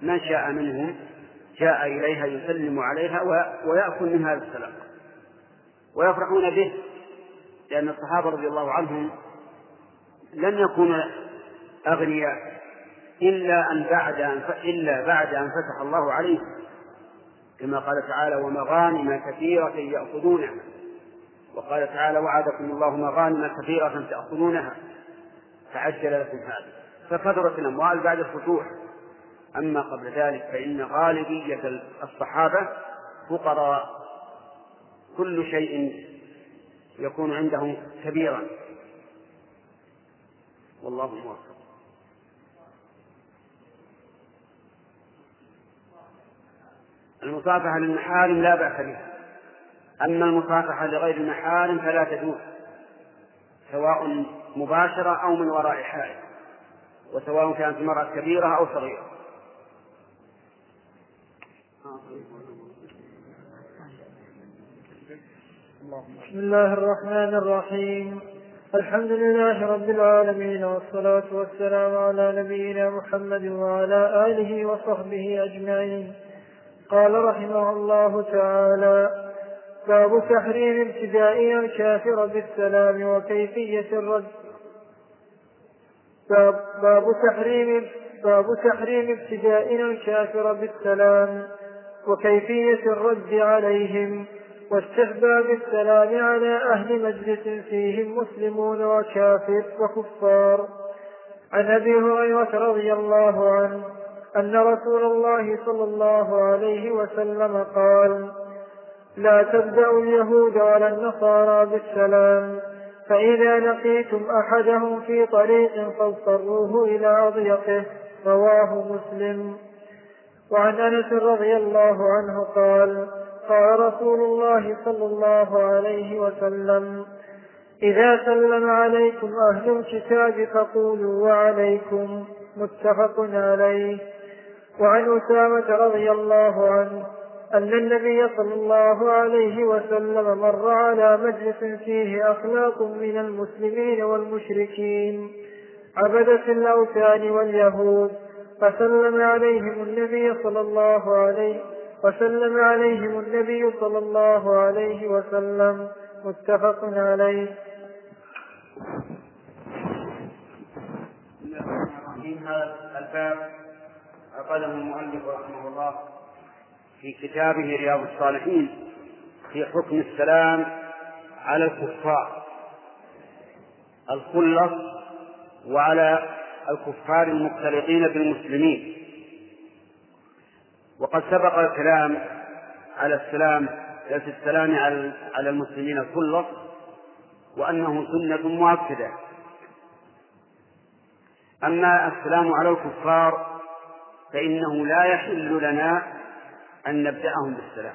من شاء منهم جاء إليها يسلم عليها ويأكل من هذا السلام ويفرحون به لأن الصحابة رضي الله عنهم لم يكونوا أغنياء إلا أن بعد أن إلا بعد أن فتح الله عليهم. كما قال تعالى ومغانم كثيرة يأخذونها وقال تعالى وعدكم الله مغانم كثيرة تأخذونها فعجل لكم هذا. فكثرت الأموال بعد الفتوح. أما قبل ذلك فإن غالبية الصحابة فقراء. كل شيء يكون عندهم كبيرا. والله موفق. المصافحة للمحارم لا بأس بها. أما المصافحة لغير المحارم فلا تجوز سواء مباشرة أو من وراء حائط. وسواء كانت المرأة كبيرة أو صغيرة. بسم الله الرحمن الرحيم. الحمد لله رب العالمين والصلاة والسلام على نبينا محمد وعلى آله وصحبه أجمعين. قال رحمه الله تعالى باب تحريم ابتداء الكافر بالسلام وكيفية الرد. باب, تحريم باب تحريم ابتدائنا الكافر بالسلام وكيفية الرد عليهم واستحباب السلام على أهل مجلس فيهم مسلمون وكافر وكفار. عن أبي هريرة رضي الله عنه أن رسول الله صلى الله عليه وسلم قال لا تبدأوا اليهود ولا النصارى بالسلام فإذا لقيتم أحدهم في طريق فاضطروه إلى أضيقه رواه مسلم. وعن أنس رضي الله عنه قال قال رسول الله صلى الله عليه وسلم إذا سلم عليكم أهل الكتاب فقولوا وعليكم متفق عليه. وعن أسامة رضي الله عنه أن النبي صلى الله عليه وسلم مر على مجلس فيه أخلاق من المسلمين والمشركين. عبدة الأوثان واليهود. فسلم عليهم النبي صلى الله عليه وسلم عليهم النبي صلى الله عليه وسلم. متفق عليه. هذا الباب عقده المؤلف رحمه الله. في كتابه رياض الصالحين في حكم السلام على الكفار. الخلص وعلى الكفار المختلطين بالمسلمين. وقد سبق الكلام على السلام في السلام على المسلمين الخلص وأنه سنة مؤكدة. أما السلام على الكفار فإنه لا يحل لنا أن نبدأهم بالسلام.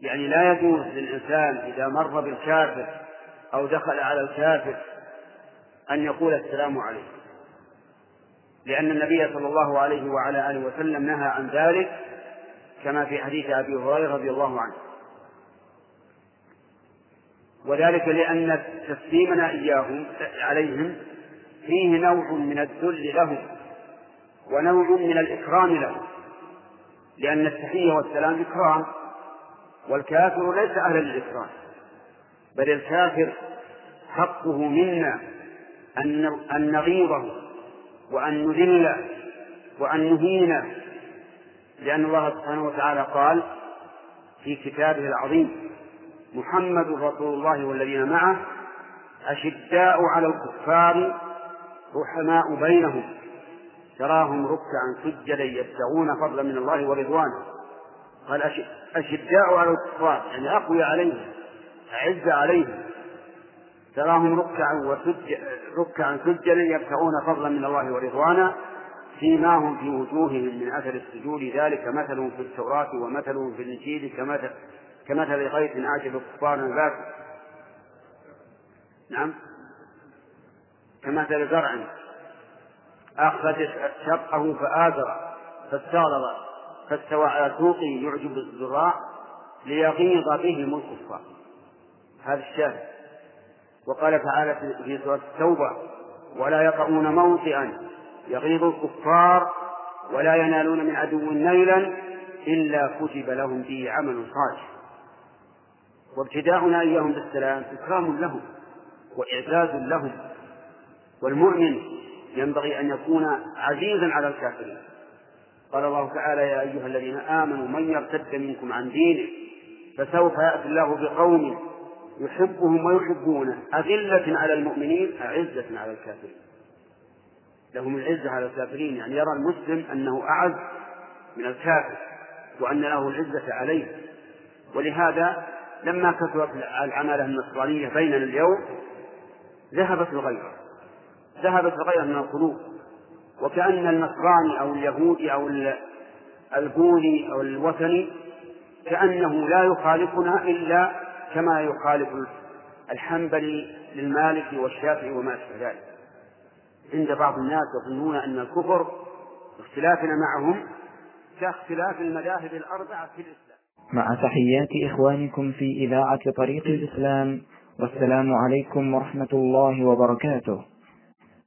يعني لا يجوز للإنسان إذا مر بالكافر أو دخل على الكافر أن يقول السلام عليكم. لأن النبي صلى الله عليه وعلى آله وسلم نهى عن ذلك كما في حديث أبي هريرة رضي الله عنه. وذلك لأن تسليمنا إياهم عليهم فيه نوع من الذل لهم ونوع من الإكرام لهم. لأن التحية والسلام إكرام والكافر ليس أهلا للإكرام بل الكافر حقه منا أن نغيظه وأن نذله وأن نهينه لأن الله سبحانه وتعالى قال في كتابه العظيم محمد رسول الله والذين معه أشداء على الكفار رحماء بينهم. تراهم ركعا سجدا يبتغون فضلا من الله ورضوانه. قال أشداء على الكفار يعني أقوياء عليهم أعز عليهم. تراهم ركعا وسج ركعا سجدا يبتغون فضلا من الله ورضوانا فيما هم في وجوههم من أثر السجود. ذلك مثلهم في التوراة ومثلهم في الإنجيل كمثل كمثل غيث أعجب الكفار الباب نعم. كمثل زرع. أخرج شقه فآزر فاستغلظ فاستوى على سوقه يعجب الزراع ليغيظ بهم الكفار. هذا الشاهد. وقال تعالى في سورة التوبة ولا يطعون موطئا يغيظ الكفار ولا ينالون من عدو نيلا إلا كتب لهم به عمل صالح. وابتداؤنا إياهم بالسلام إكرام لهم وإعزاز لهم والمؤمن ينبغي أن يكون عزيزا على الكافرين. قال الله تعالى يا أيها الذين آمنوا من يرتد منكم عن دينه فسوف يأتي الله بقوم يحبهم ويحبونه. أذلة على المؤمنين أعزة على الكافرين. لهم العزة على الكافرين يعني يرى المسلم أنه أعز من الكافر وأن له العزة عليه. ولهذا لما كثرت العمالة النصرانية بيننا اليوم ذهبت الغيرة. ذهبت الغيرة من القلوب. وكأن النصراني أو اليهودي أو البوذي أو الوثني كأنه لا يخالفنا إلا كما يخالف الحنبلي للمالكي والشافعي وما أشبه ذلك. عند بعض الناس يظنون أن الكفر اختلافنا معهم كاختلاف المذاهب الأربعة في الإسلام. مع تحيات إخوانكم في إذاعة طريق الإسلام والسلام عليكم ورحمة الله وبركاته.